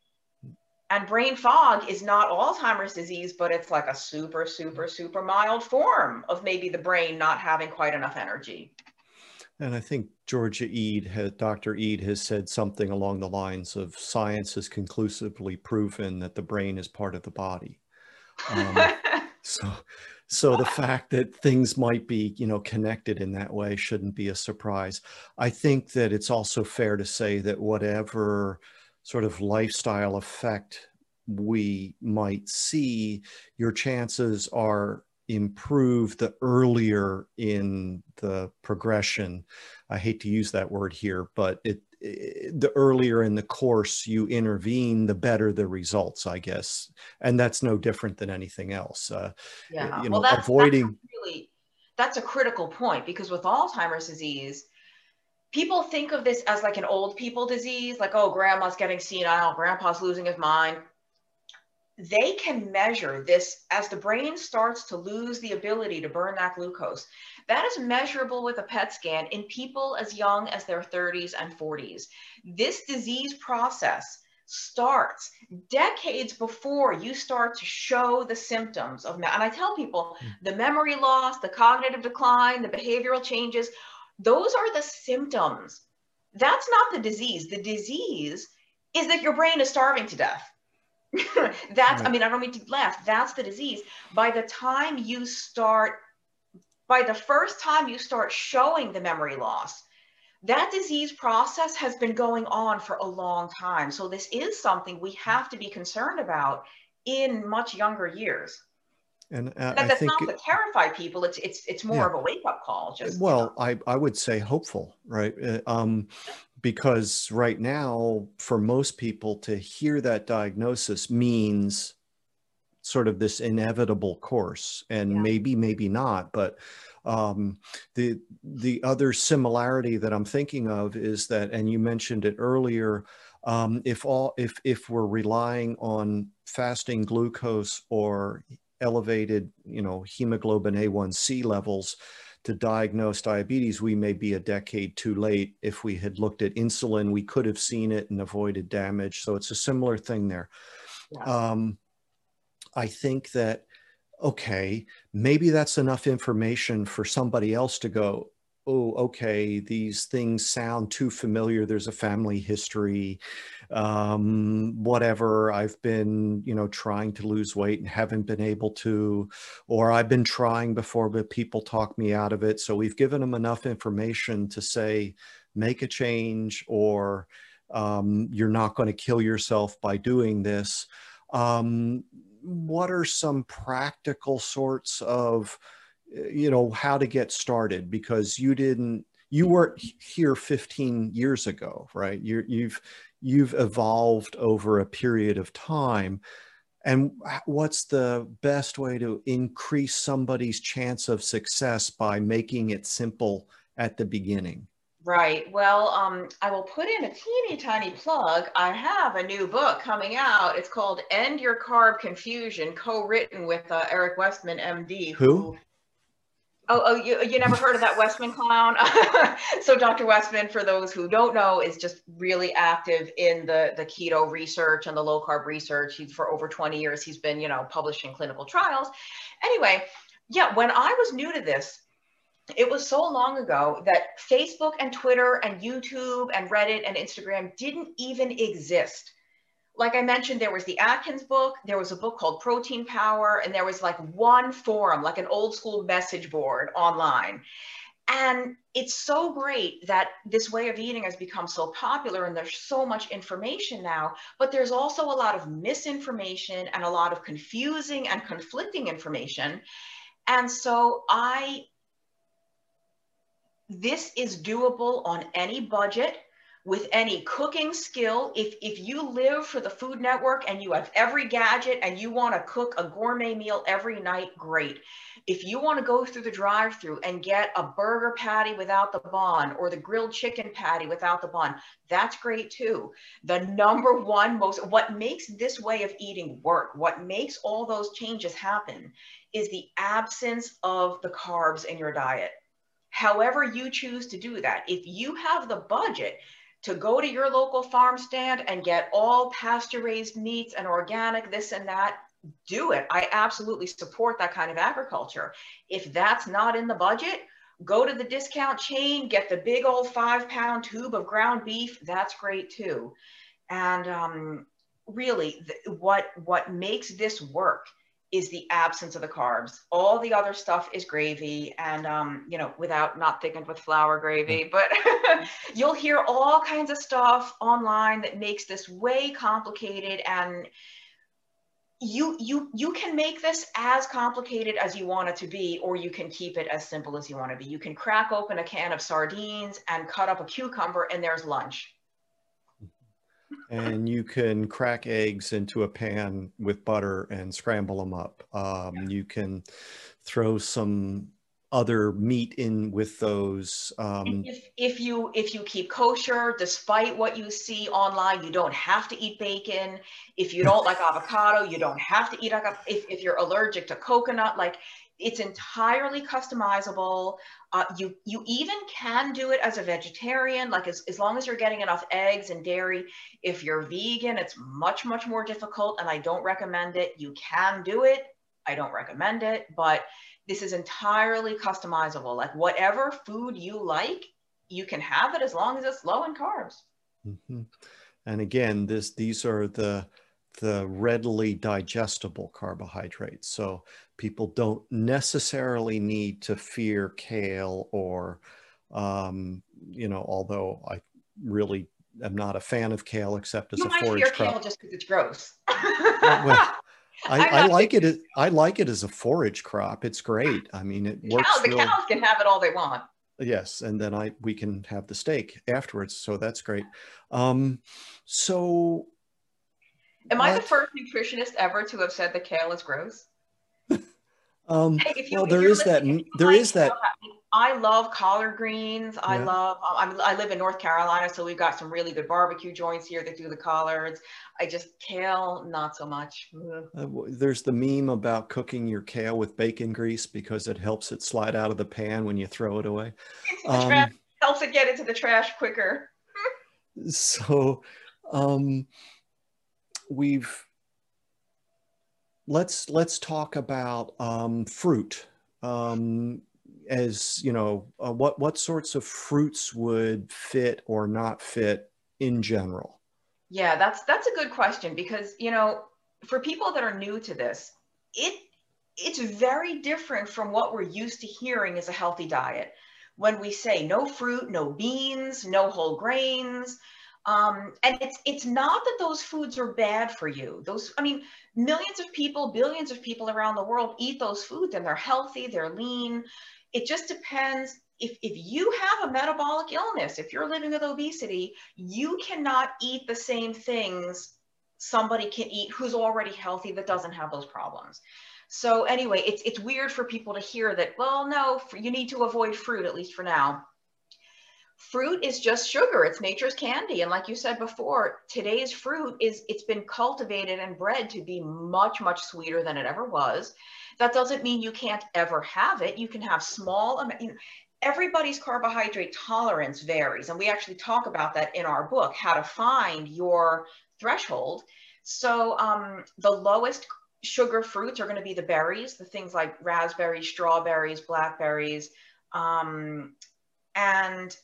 And brain fog is not Alzheimer's disease, but it's like a super, super, super mild form of maybe the brain not having quite enough energy. And I think Georgia Ede, had, Dr. Ede has said something along the lines of science has conclusively proven that the brain is part of the body. Um, so, so the fact that things might be, you know, connected in that way shouldn't be a surprise. I think that it's also fair to say that whatever sort of lifestyle effect we might see, your chances are improve the earlier in the progression. I hate to use that word here, but it, the earlier in the course you intervene, the better the results, I guess. And that's no different than anything else. Uh, yeah, you know, well, that's, avoiding. That's really, that's a critical point because with Alzheimer's disease, people think of this as like an old people disease, like, oh, grandma's getting senile, grandpa's losing his mind they can measure this as the brain starts to lose the ability to burn that glucose. That is measurable with a PET scan in people as young as their 30s and 40s. This disease process starts decades before you start to show the symptoms of and I tell people hmm. the memory loss, the cognitive decline, the behavioral changes, those are the symptoms. That's not the disease. The disease is that your brain is starving to death that's, I mean, I don't mean to laugh. That's the disease. By the time you start, by the first time you start showing the memory loss, that disease process has been going on for a long time. So this is something we have to be concerned about in much younger years. And uh, that, that's not to terrify people. It's it's it's more yeah. of a wake up call. Just well, you know. I I would say hopeful, right? Uh, um, because right now for most people to hear that diagnosis means sort of this inevitable course and yeah. maybe maybe not but um, the the other similarity that i'm thinking of is that and you mentioned it earlier um, if all if if we're relying on fasting glucose or elevated you know hemoglobin a1c levels to diagnose diabetes, we may be a decade too late. If we had looked at insulin, we could have seen it and avoided damage. So it's a similar thing there. Yeah. Um, I think that, okay, maybe that's enough information for somebody else to go, oh, okay, these things sound too familiar. There's a family history, um, whatever. I've been, you know, trying to lose weight and haven't been able to, or I've been trying before, but people talk me out of it. So we've given them enough information to say, make a change, or um, you're not going to kill yourself by doing this. Um, what are some practical sorts of eh, you know how to get started? Because you didn't you weren't here 15 years ago right? You you've you've evolved over a period of time. And what's the best way to increase somebody's chance of success by making it simple at the beginning Right. Well, um, I will put in a teeny tiny plug. I have a new book coming out. It's called End Your Carb Confusion, co-written with uh, Eric Westman, MD. Who? who Oh, oh, you, you never heard of that Westman clown? so Dr. Westman, for those who don't know, is just really active in the, the keto research and the low carb research. He's for over 20 years, he's been, you know, publishing clinical trials. Anyway, yeah, when I was new to this, it was so long ago that Facebook and Twitter and YouTube and Reddit and Instagram didn't even exist like I mentioned, there was the Atkins book, there was a book called Protein Power, and there was like one forum, like an old school message board online. And it's so great that this way of eating has become so popular and there's so much information now, but there's also a lot of misinformation and a lot of confusing and conflicting information. And so I, this is doable on any budget with any cooking skill. If, if you live for the Food Network and you have every gadget and you want to cook a gourmet meal every night, great. If you want to go through the drive through and get a burger patty without the bun or the grilled chicken patty without the bun, that's great too. The number one most, what makes this way of eating work, what makes all those changes happen is the absence of the carbs in your diet however you choose to do that. If you have the budget to go to your local farm stand and get all pasture raised meats and organic, this and that, do it. I absolutely support that kind of agriculture. If that's not in the budget, go to the discount chain, get the big old five pound tube of ground beef. That's great too. And um, really, what what makes this work is the absence of the carbs. All the other stuff is gravy, and um, you know, without not thickened with flour gravy. Mm. But you'll hear all kinds of stuff online that makes this way complicated, and you you you can make this as complicated as you want it to be, or you can keep it as simple as you want to be. You can crack open a can of sardines and cut up a cucumber, and there's lunch and you can crack eggs into a pan with butter and scramble them up. Um, you can throw some other meat in with those. Um, if, if you if you keep kosher, despite what you see online, you don't have to eat bacon. If you don't like avocado, you don't have to eat. If if you're allergic to coconut, like it's entirely customizable. Uh, you you even can do it as a vegetarian, like as, as long as you're getting enough eggs and dairy. If you're vegan, it's much, much more difficult and I don't recommend it. You can do it. I don't recommend it, but this is entirely customizable. Like whatever food you like, you can have it as long as it's low in carbs. Mm-hmm. And again, this these are the the readily digestible carbohydrates. So people don't necessarily need to fear kale or, um, you know, although I really am not a fan of kale except as you a might forage fear crop. kale just because it's gross. well, I, I like it. As, I like it as a forage crop. It's great. I mean, it works. Cows, the real, cows can have it all they want. Yes, and then I we can have the steak afterwards. So that's great. Um, so Am I the first nutritionist ever to have said that kale is gross? Um, hey, you, well, there is that. There is that. I love collard greens. I yeah. love. I'm, I live in North Carolina, so we've got some really good barbecue joints here that do the collards. I just kale, not so much. Uh, there's the meme about cooking your kale with bacon grease because it helps it slide out of the pan when you throw it away. Um, helps it get into the trash quicker. so, um, we've let's let's talk about um, fruit. Um, as you know, uh, what what sorts of fruits would fit or not fit in general? Yeah, that's that's a good question because you know, for people that are new to this, it it's very different from what we're used to hearing as a healthy diet. When we say no fruit, no beans, no whole grains, um, and it's it's not that those foods are bad for you. Those, I mean, millions of people, billions of people around the world eat those foods and they're healthy, they're lean. It just depends. If, if you have a metabolic illness, if you're living with obesity, you cannot eat the same things somebody can eat who's already healthy that doesn't have those problems. So anyway, it's it's weird for people to hear that. Well, no, you need to avoid fruit at least for now fruit is just sugar. It's nature's candy. And like you said before today's fruit is it's been cultivated and bred to be much much sweeter than it ever was. That doesn't mean you can't ever have it. You can have small you know, everybody's carbohydrate tolerance varies. And we actually talk about that in our book how to find your threshold. So um, the lowest sugar fruits are going to be the berries the things like raspberries strawberries blackberries um, and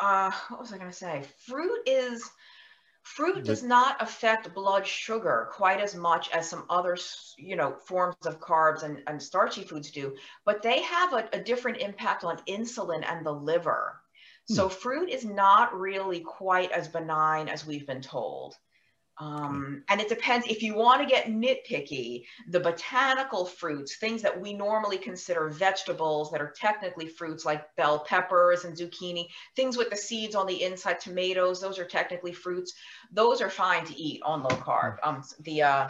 uh, what was I going to say? Fruit is Fruit does not affect blood sugar quite as much as some other, you know, forms of carbs and, and starchy foods do, but they have a, a different impact on insulin and the liver. So hmm. fruit is not really quite as benign as we've been told. Um, and it depends if you want to get nitpicky, the botanical fruits, things that we normally consider vegetables that are technically fruits like bell peppers and zucchini, things with the seeds on the inside, tomatoes, those are technically fruits. Those are fine to eat on low carb. Um, the uh,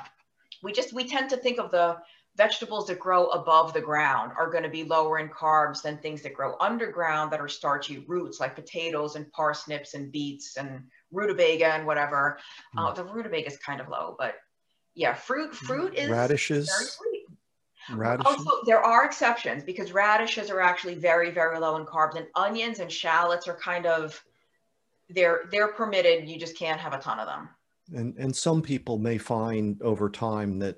we just we tend to think of the vegetables that grow above the ground are going to be lower in carbs than things that grow underground that are starchy roots like potatoes and parsnips and beets and rutabaga and whatever. Mm. Uh, the rutabaga is kind of low, but yeah, fruit fruit is radishes. Radishes. Also, there are exceptions because radishes are actually very very low in carbs, and onions and shallots are kind of they're they're permitted. You just can't have a ton of them. And and some people may find over time that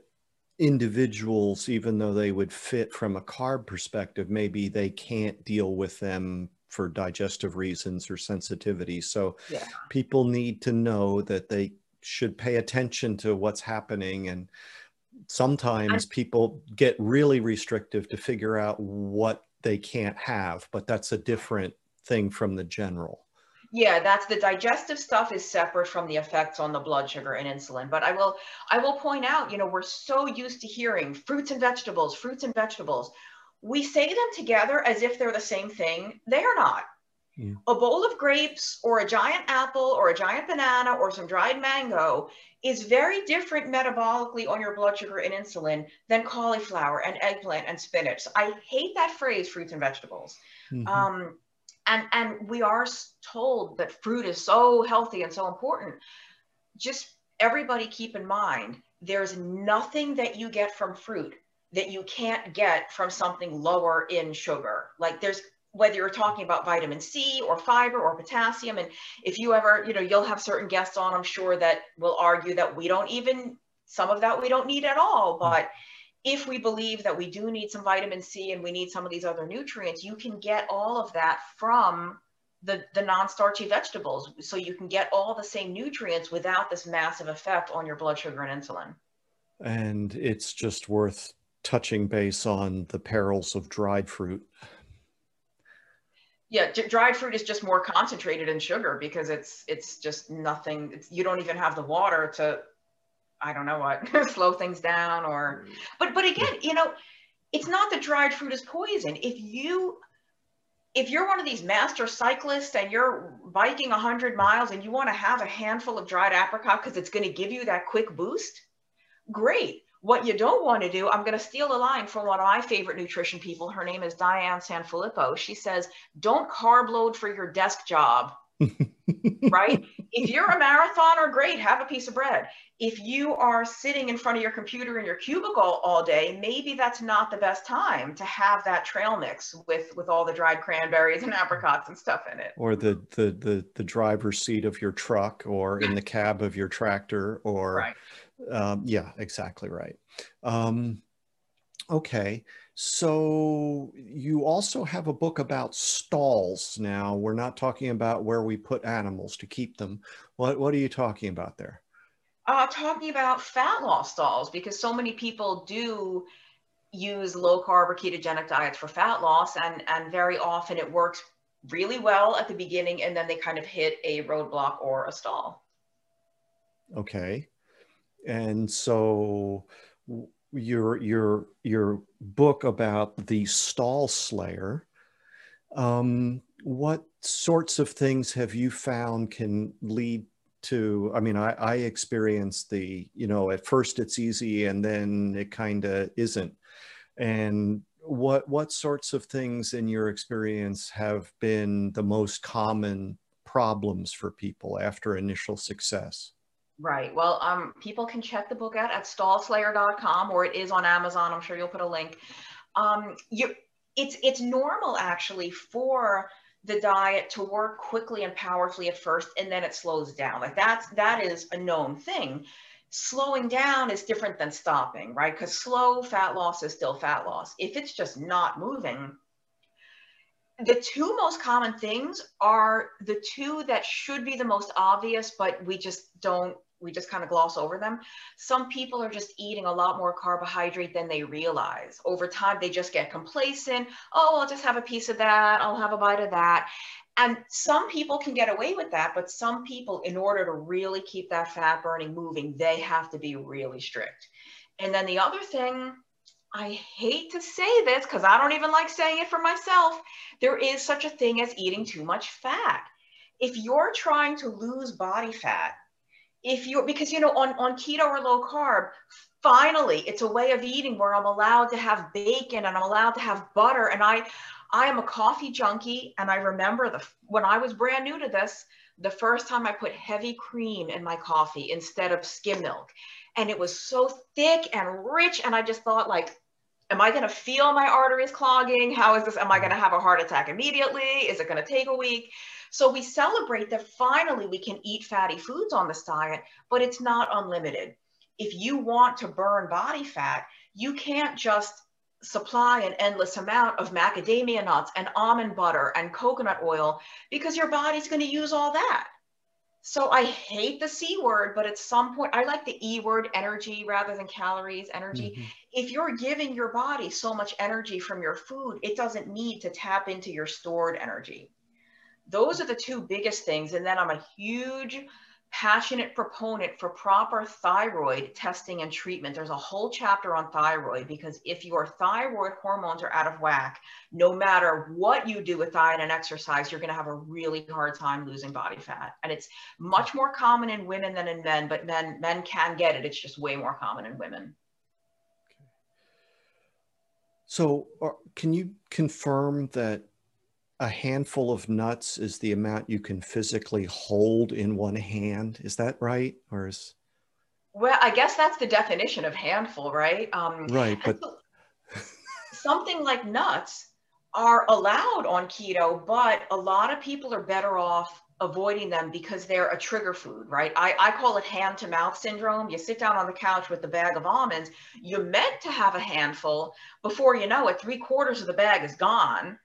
individuals, even though they would fit from a carb perspective, maybe they can't deal with them for digestive reasons or sensitivity. So yeah. people need to know that they should pay attention to what's happening and sometimes people get really restrictive to figure out what they can't have, but that's a different thing from the general. Yeah, that's the digestive stuff is separate from the effects on the blood sugar and insulin. But I will I will point out, you know, we're so used to hearing fruits and vegetables, fruits and vegetables we say them together as if they're the same thing. They are not. Yeah. A bowl of grapes or a giant apple or a giant banana or some dried mango is very different metabolically on your blood sugar and insulin than cauliflower and eggplant and spinach. I hate that phrase, fruits and vegetables. Mm-hmm. Um, and, and we are told that fruit is so healthy and so important. Just everybody keep in mind there's nothing that you get from fruit that you can't get from something lower in sugar. Like there's whether you're talking about vitamin C or fiber or potassium. And if you ever, you know, you'll have certain guests on, I'm sure that will argue that we don't even, some of that we don't need at all. But if we believe that we do need some vitamin C and we need some of these other nutrients, you can get all of that from the, the non-starchy vegetables. So you can get all the same nutrients without this massive effect on your blood sugar and insulin. And it's just worth touching base on the perils of dried fruit. Yeah, dried fruit is just more concentrated in sugar because it's it's just nothing. It's, you don't even have the water to, I don't know what, slow things down or. But but again, you know, it's not that dried fruit is poison. If you if you're one of these master cyclists and you're biking 100 miles and you want to have a handful of dried apricot because it's going to give you that quick boost, great. What you don't want to do, I'm going to steal a line from one of my favorite nutrition people. Her name is Diane Sanfilippo. She says, don't carb load for your desk job. right? If you're a marathoner, great, have a piece of bread. If you are sitting in front of your computer in your cubicle all day, maybe that's not the best time to have that trail mix with with all the dried cranberries and apricots and stuff in it. Or the the the, the driver's seat of your truck or in the cab of your tractor or right. Um, yeah, exactly right. Um, okay. So you also have a book about stalls. Now we're not talking about where we put animals to keep them. What what are you talking about there? Uh, talking about fat loss stalls because so many people do use low carb or ketogenic diets for fat loss, and and very often it works really well at the beginning, and then they kind of hit a roadblock or a stall. Okay and so your your your book about the stall slayer um, what sorts of things have you found can lead to i mean i i experienced the you know at first it's easy and then it kind of isn't. And what what sorts of things in your experience have been the most common problems for people after initial success Right. Well, um, people can check the book out at stallslayer.com or it is on Amazon. I'm sure you'll put a link. Um, you, it's it's normal actually for the diet to work quickly and powerfully at first, and then it slows down. Like that's that is a known thing. Slowing down is different than stopping, right? Because slow fat loss is still fat loss. If it's just not moving, the two most common things are the two that should be the most obvious, but we just don't, we just kind of gloss over them. Some people are just eating a lot more carbohydrate than they realize. Over time, they just get complacent. Oh, I'll just have a piece of that. I'll have a bite of that. And some people can get away with that, but some people, in order to really keep that fat burning moving, they have to be really strict. And then the other thing I hate to say this because I don't even like saying it for myself. There is such a thing as eating too much fat. If you're trying to lose body fat, if you're because you know on, on keto or low carb, finally it's a way of eating where I'm allowed to have bacon and I'm allowed to have butter. And I I am a coffee junkie. And I remember the when I was brand new to this, the first time I put heavy cream in my coffee instead of skim milk. And it was so thick and rich. And I just thought like, am I going to feel my arteries clogging? How is this? Am I going to have a heart attack immediately? Is it going to take a week? So we celebrate that finally we can eat fatty foods on this diet, but it's not unlimited. If you want to burn body fat, you can't just supply an endless amount of macadamia nuts and almond butter and coconut oil because your body's going to use all that. So I hate the C word, but at some point, I like the E word, energy, rather than calories, energy. Mm-hmm. If you're giving your body so much energy from your food, it doesn't need to tap into your stored energy. Those are the two biggest things. And then I'm a huge passionate proponent for proper thyroid testing and treatment. There's a whole chapter on thyroid because if your thyroid hormones are out of whack, no matter what you do with diet and exercise, you're going to have a really hard time losing body fat. And it's much more common in women than in men, but men men can get it. It's just way more common in women. So, uh, can you confirm that a handful of nuts is the amount you can physically hold in one hand. Is that right? Or is well, I guess that's the definition of handful, right? Um, right, but something like nuts are allowed on keto, but a lot of people are better off avoiding them because they're a trigger food, right? I, I call it hand to mouth syndrome. You sit down on the couch with the bag of almonds, you're meant to have a handful. Before you know it, three quarters of the bag is gone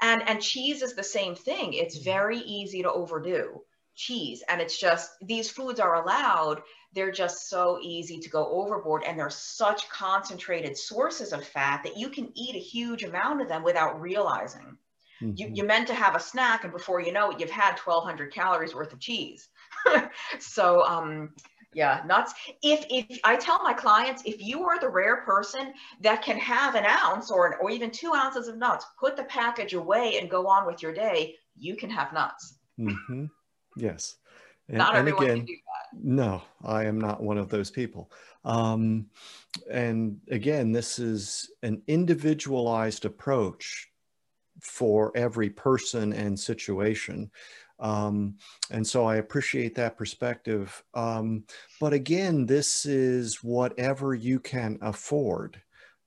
and and cheese is the same thing. It's mm-hmm. very easy to overdo cheese. And it's just these foods are allowed. They're just so easy to go overboard. And they're such concentrated sources of fat that you can eat a huge amount of them without realizing. Mm-hmm. you, you meant to have a snack and before you know it you've had 1200 calories worth of cheese. So um yeah nuts. If if i tell my clients if you are the rare person that can have an ounce or or even two ounces of nuts put the package away and go on with your day you can have nuts. Mm-hmm. yes. And, not everyone again, can do that. no i am not one of those people. Um, and again this is an individualized approach for every person and situation um, and so I appreciate that perspective. Um, but again, this is whatever you can afford.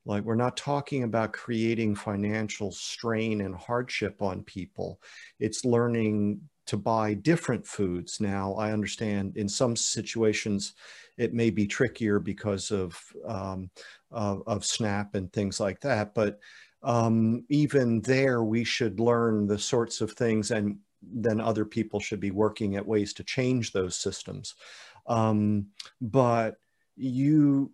Like we're not talking about creating financial strain and hardship on people. It's learning to buy different foods. Now, I understand in some situations it may be trickier because of um, of, of, SNAP and things like that. But um, even there, we should learn the sorts of things and then other people should be working at ways to change those systems. Um, but you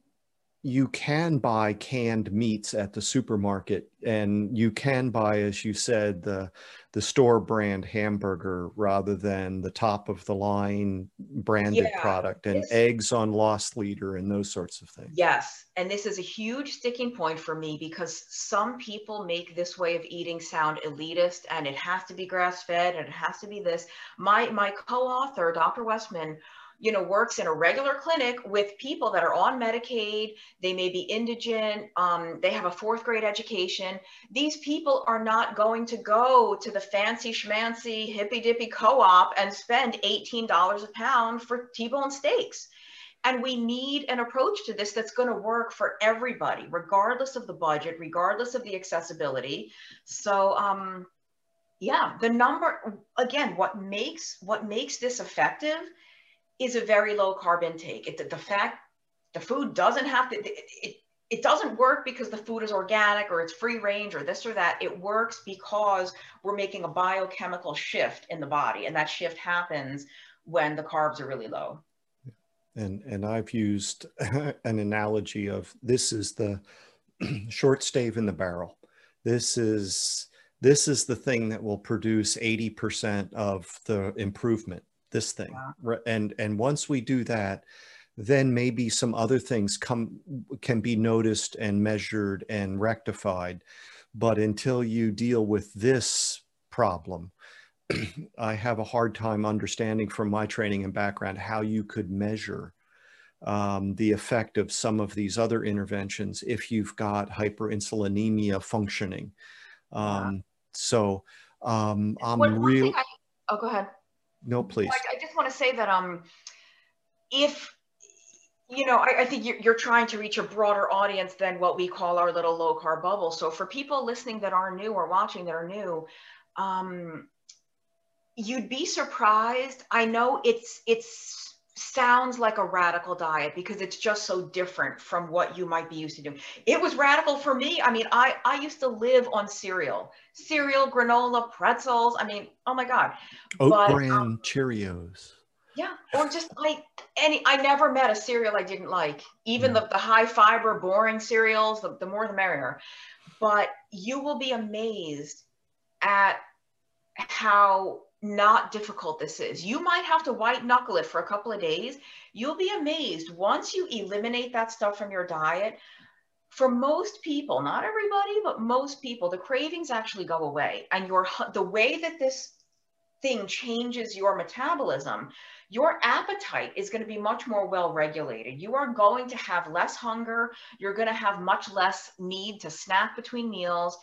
you can buy canned meats at the supermarket and you can buy as you said the the store brand hamburger rather than the top of the line branded yeah, product and this, eggs on loss leader and those sorts of things. Yes and this is a huge sticking point for me because some people make this way of eating sound elitist and it has to be grass fed and it has to be this. My my co-author dr. Westman you know, works in a regular clinic with people that are on Medicaid, they may be indigent, um, they have a fourth grade education. These people are not going to go to the fancy schmancy hippy dippy co-op and spend $18 a pound for T-bone steaks. And we need an approach to this that's going to work for everybody, regardless of the budget, regardless of the accessibility. So, um, yeah, the number again, what makes what makes this effective is a very low carb intake. It, the, the fact the food doesn't have to, it, it, it doesn't work because the food is organic or it's free range or this or that. It works because we're making a biochemical shift in the body, and that shift happens when the carbs are really low. And and I've used an analogy of this is the short stave in the barrel. This is this is the thing that will produce 80% of the improvement this thing yeah. and and once we do that then maybe some other things come can be noticed and measured and rectified but until you deal with this problem i have a hard time understanding from my training and background how you could measure um, the effect of some of these other interventions if you've got hyperinsulinemia functioning um, yeah. so um, i'm real oh go ahead no please I, I just want to say that um if you know, I, I think you're, you're, trying to reach a broader audience than what we call our little low carb bubble. So for people listening that are new or watching that are new, um, you'd be surprised. I know it's it's sounds like a radical diet because it's just so different from what you might be used to doing. It was radical for me. I mean, I I used to live on cereal, cereal, granola, pretzels. I mean, oh my god, oat but, bran um, Cheerios. Yeah, or just like any. I never met a cereal I didn't like. Even the, the high fiber, boring cereals, the, the more the merrier. But you will be amazed at how not difficult this is. You might have to white knuckle it for a couple of days. You'll be amazed once you eliminate that stuff from your diet. For most people, not everybody, but most people, the cravings actually go away. And your the way that this thing changes your metabolism, your appetite is going to be much more well regulated. You are going to have less hunger. You're going to have much less need to snack between meals.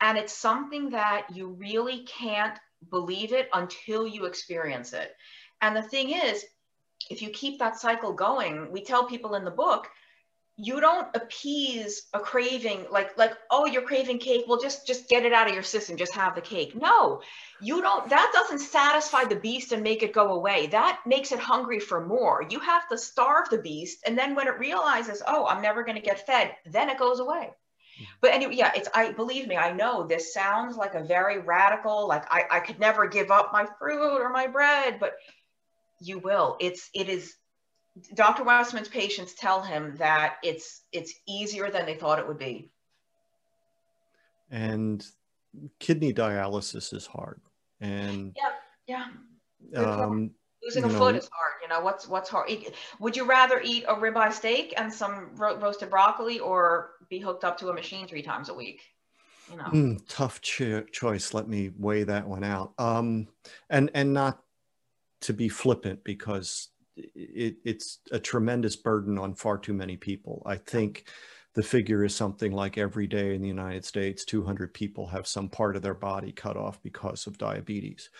And it's something that you really can't believe it until you experience it. And the thing is, if you keep that cycle going, we tell people in the book, you don't appease a craving like like oh you're craving cake. Well just just get it out of your system. Just have the cake. No you don't that doesn't satisfy the beast and make it go away. That makes it hungry for more. You have to starve the beast and then when it realizes oh i'm never going to get fed then it goes away. But anyway yeah it's i believe me i know this sounds like a very radical like i, I could never give up my fruit or my bread but you will it's it is Dr. Westman's patients tell him that it's it's easier than they thought it would be. And kidney dialysis is hard. And yeah, yeah. Um, Losing a know, foot is hard. You know what's what's hard. Would you rather eat a ribeye steak and some ro- roasted broccoli, or be hooked up to a machine three times a week? You know, mm, tough cho- choice. Let me weigh that one out. Um, and and not to be flippant because it, it's a tremendous burden on far too many people. I think the figure is something like every day in the United States, 200 people have some part of their body cut off because of diabetes.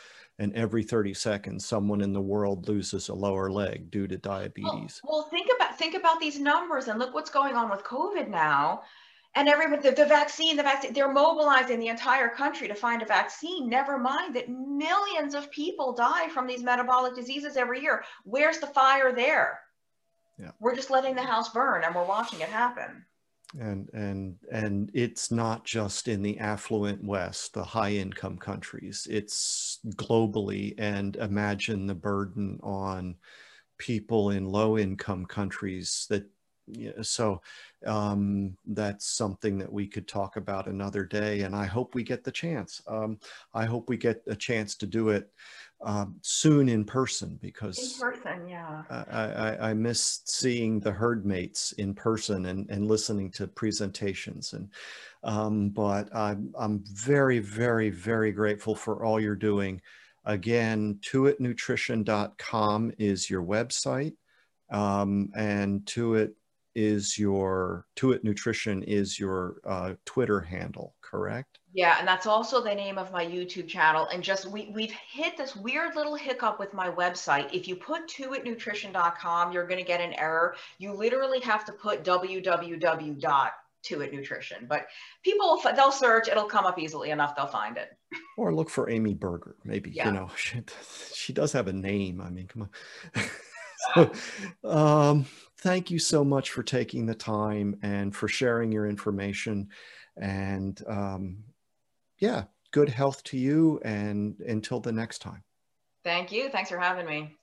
And every 30 seconds, someone in the world loses a lower leg due to diabetes. Well, well think about think about these numbers and look what's going on with COVID now. And everyone the, the vaccine the vaccine they're mobilizing the entire country to find a vaccine. Never mind that millions of people die from these metabolic diseases every year. Where's the fire there? Yeah. we're just letting the house burn and we're watching it happen and and and it's not just in the affluent west the high income countries it's globally and imagine the burden on people in low income countries that so um, that's something that we could talk about another day. And I hope we get the chance. Um, I hope we get a chance to do it um, soon in person because in person, yeah. I, I, I miss seeing the herd mates in person and, and listening to presentations. And um, but I'm, I'm very, very, very grateful for all you're doing. Again, tuitnutrition.com is your website. Um, and Tuit is your Tuit Nutrition is your uh, Twitter handle, correct? Yeah, and that's also the name of my YouTube channel. And just we we've hit this weird little hiccup with my website. If you put tuitnutrition.com, you're going to get an error. You literally have to put www dot tuit nutrition but people they'll search it'll come up easily enough they'll find it or look for amy berger maybe yeah. you know she, she does have a name i mean come on so, um, thank you so much for taking the time and for sharing your information. And um, yeah, good health to you. And until the next time. Thank you. Thanks for having me.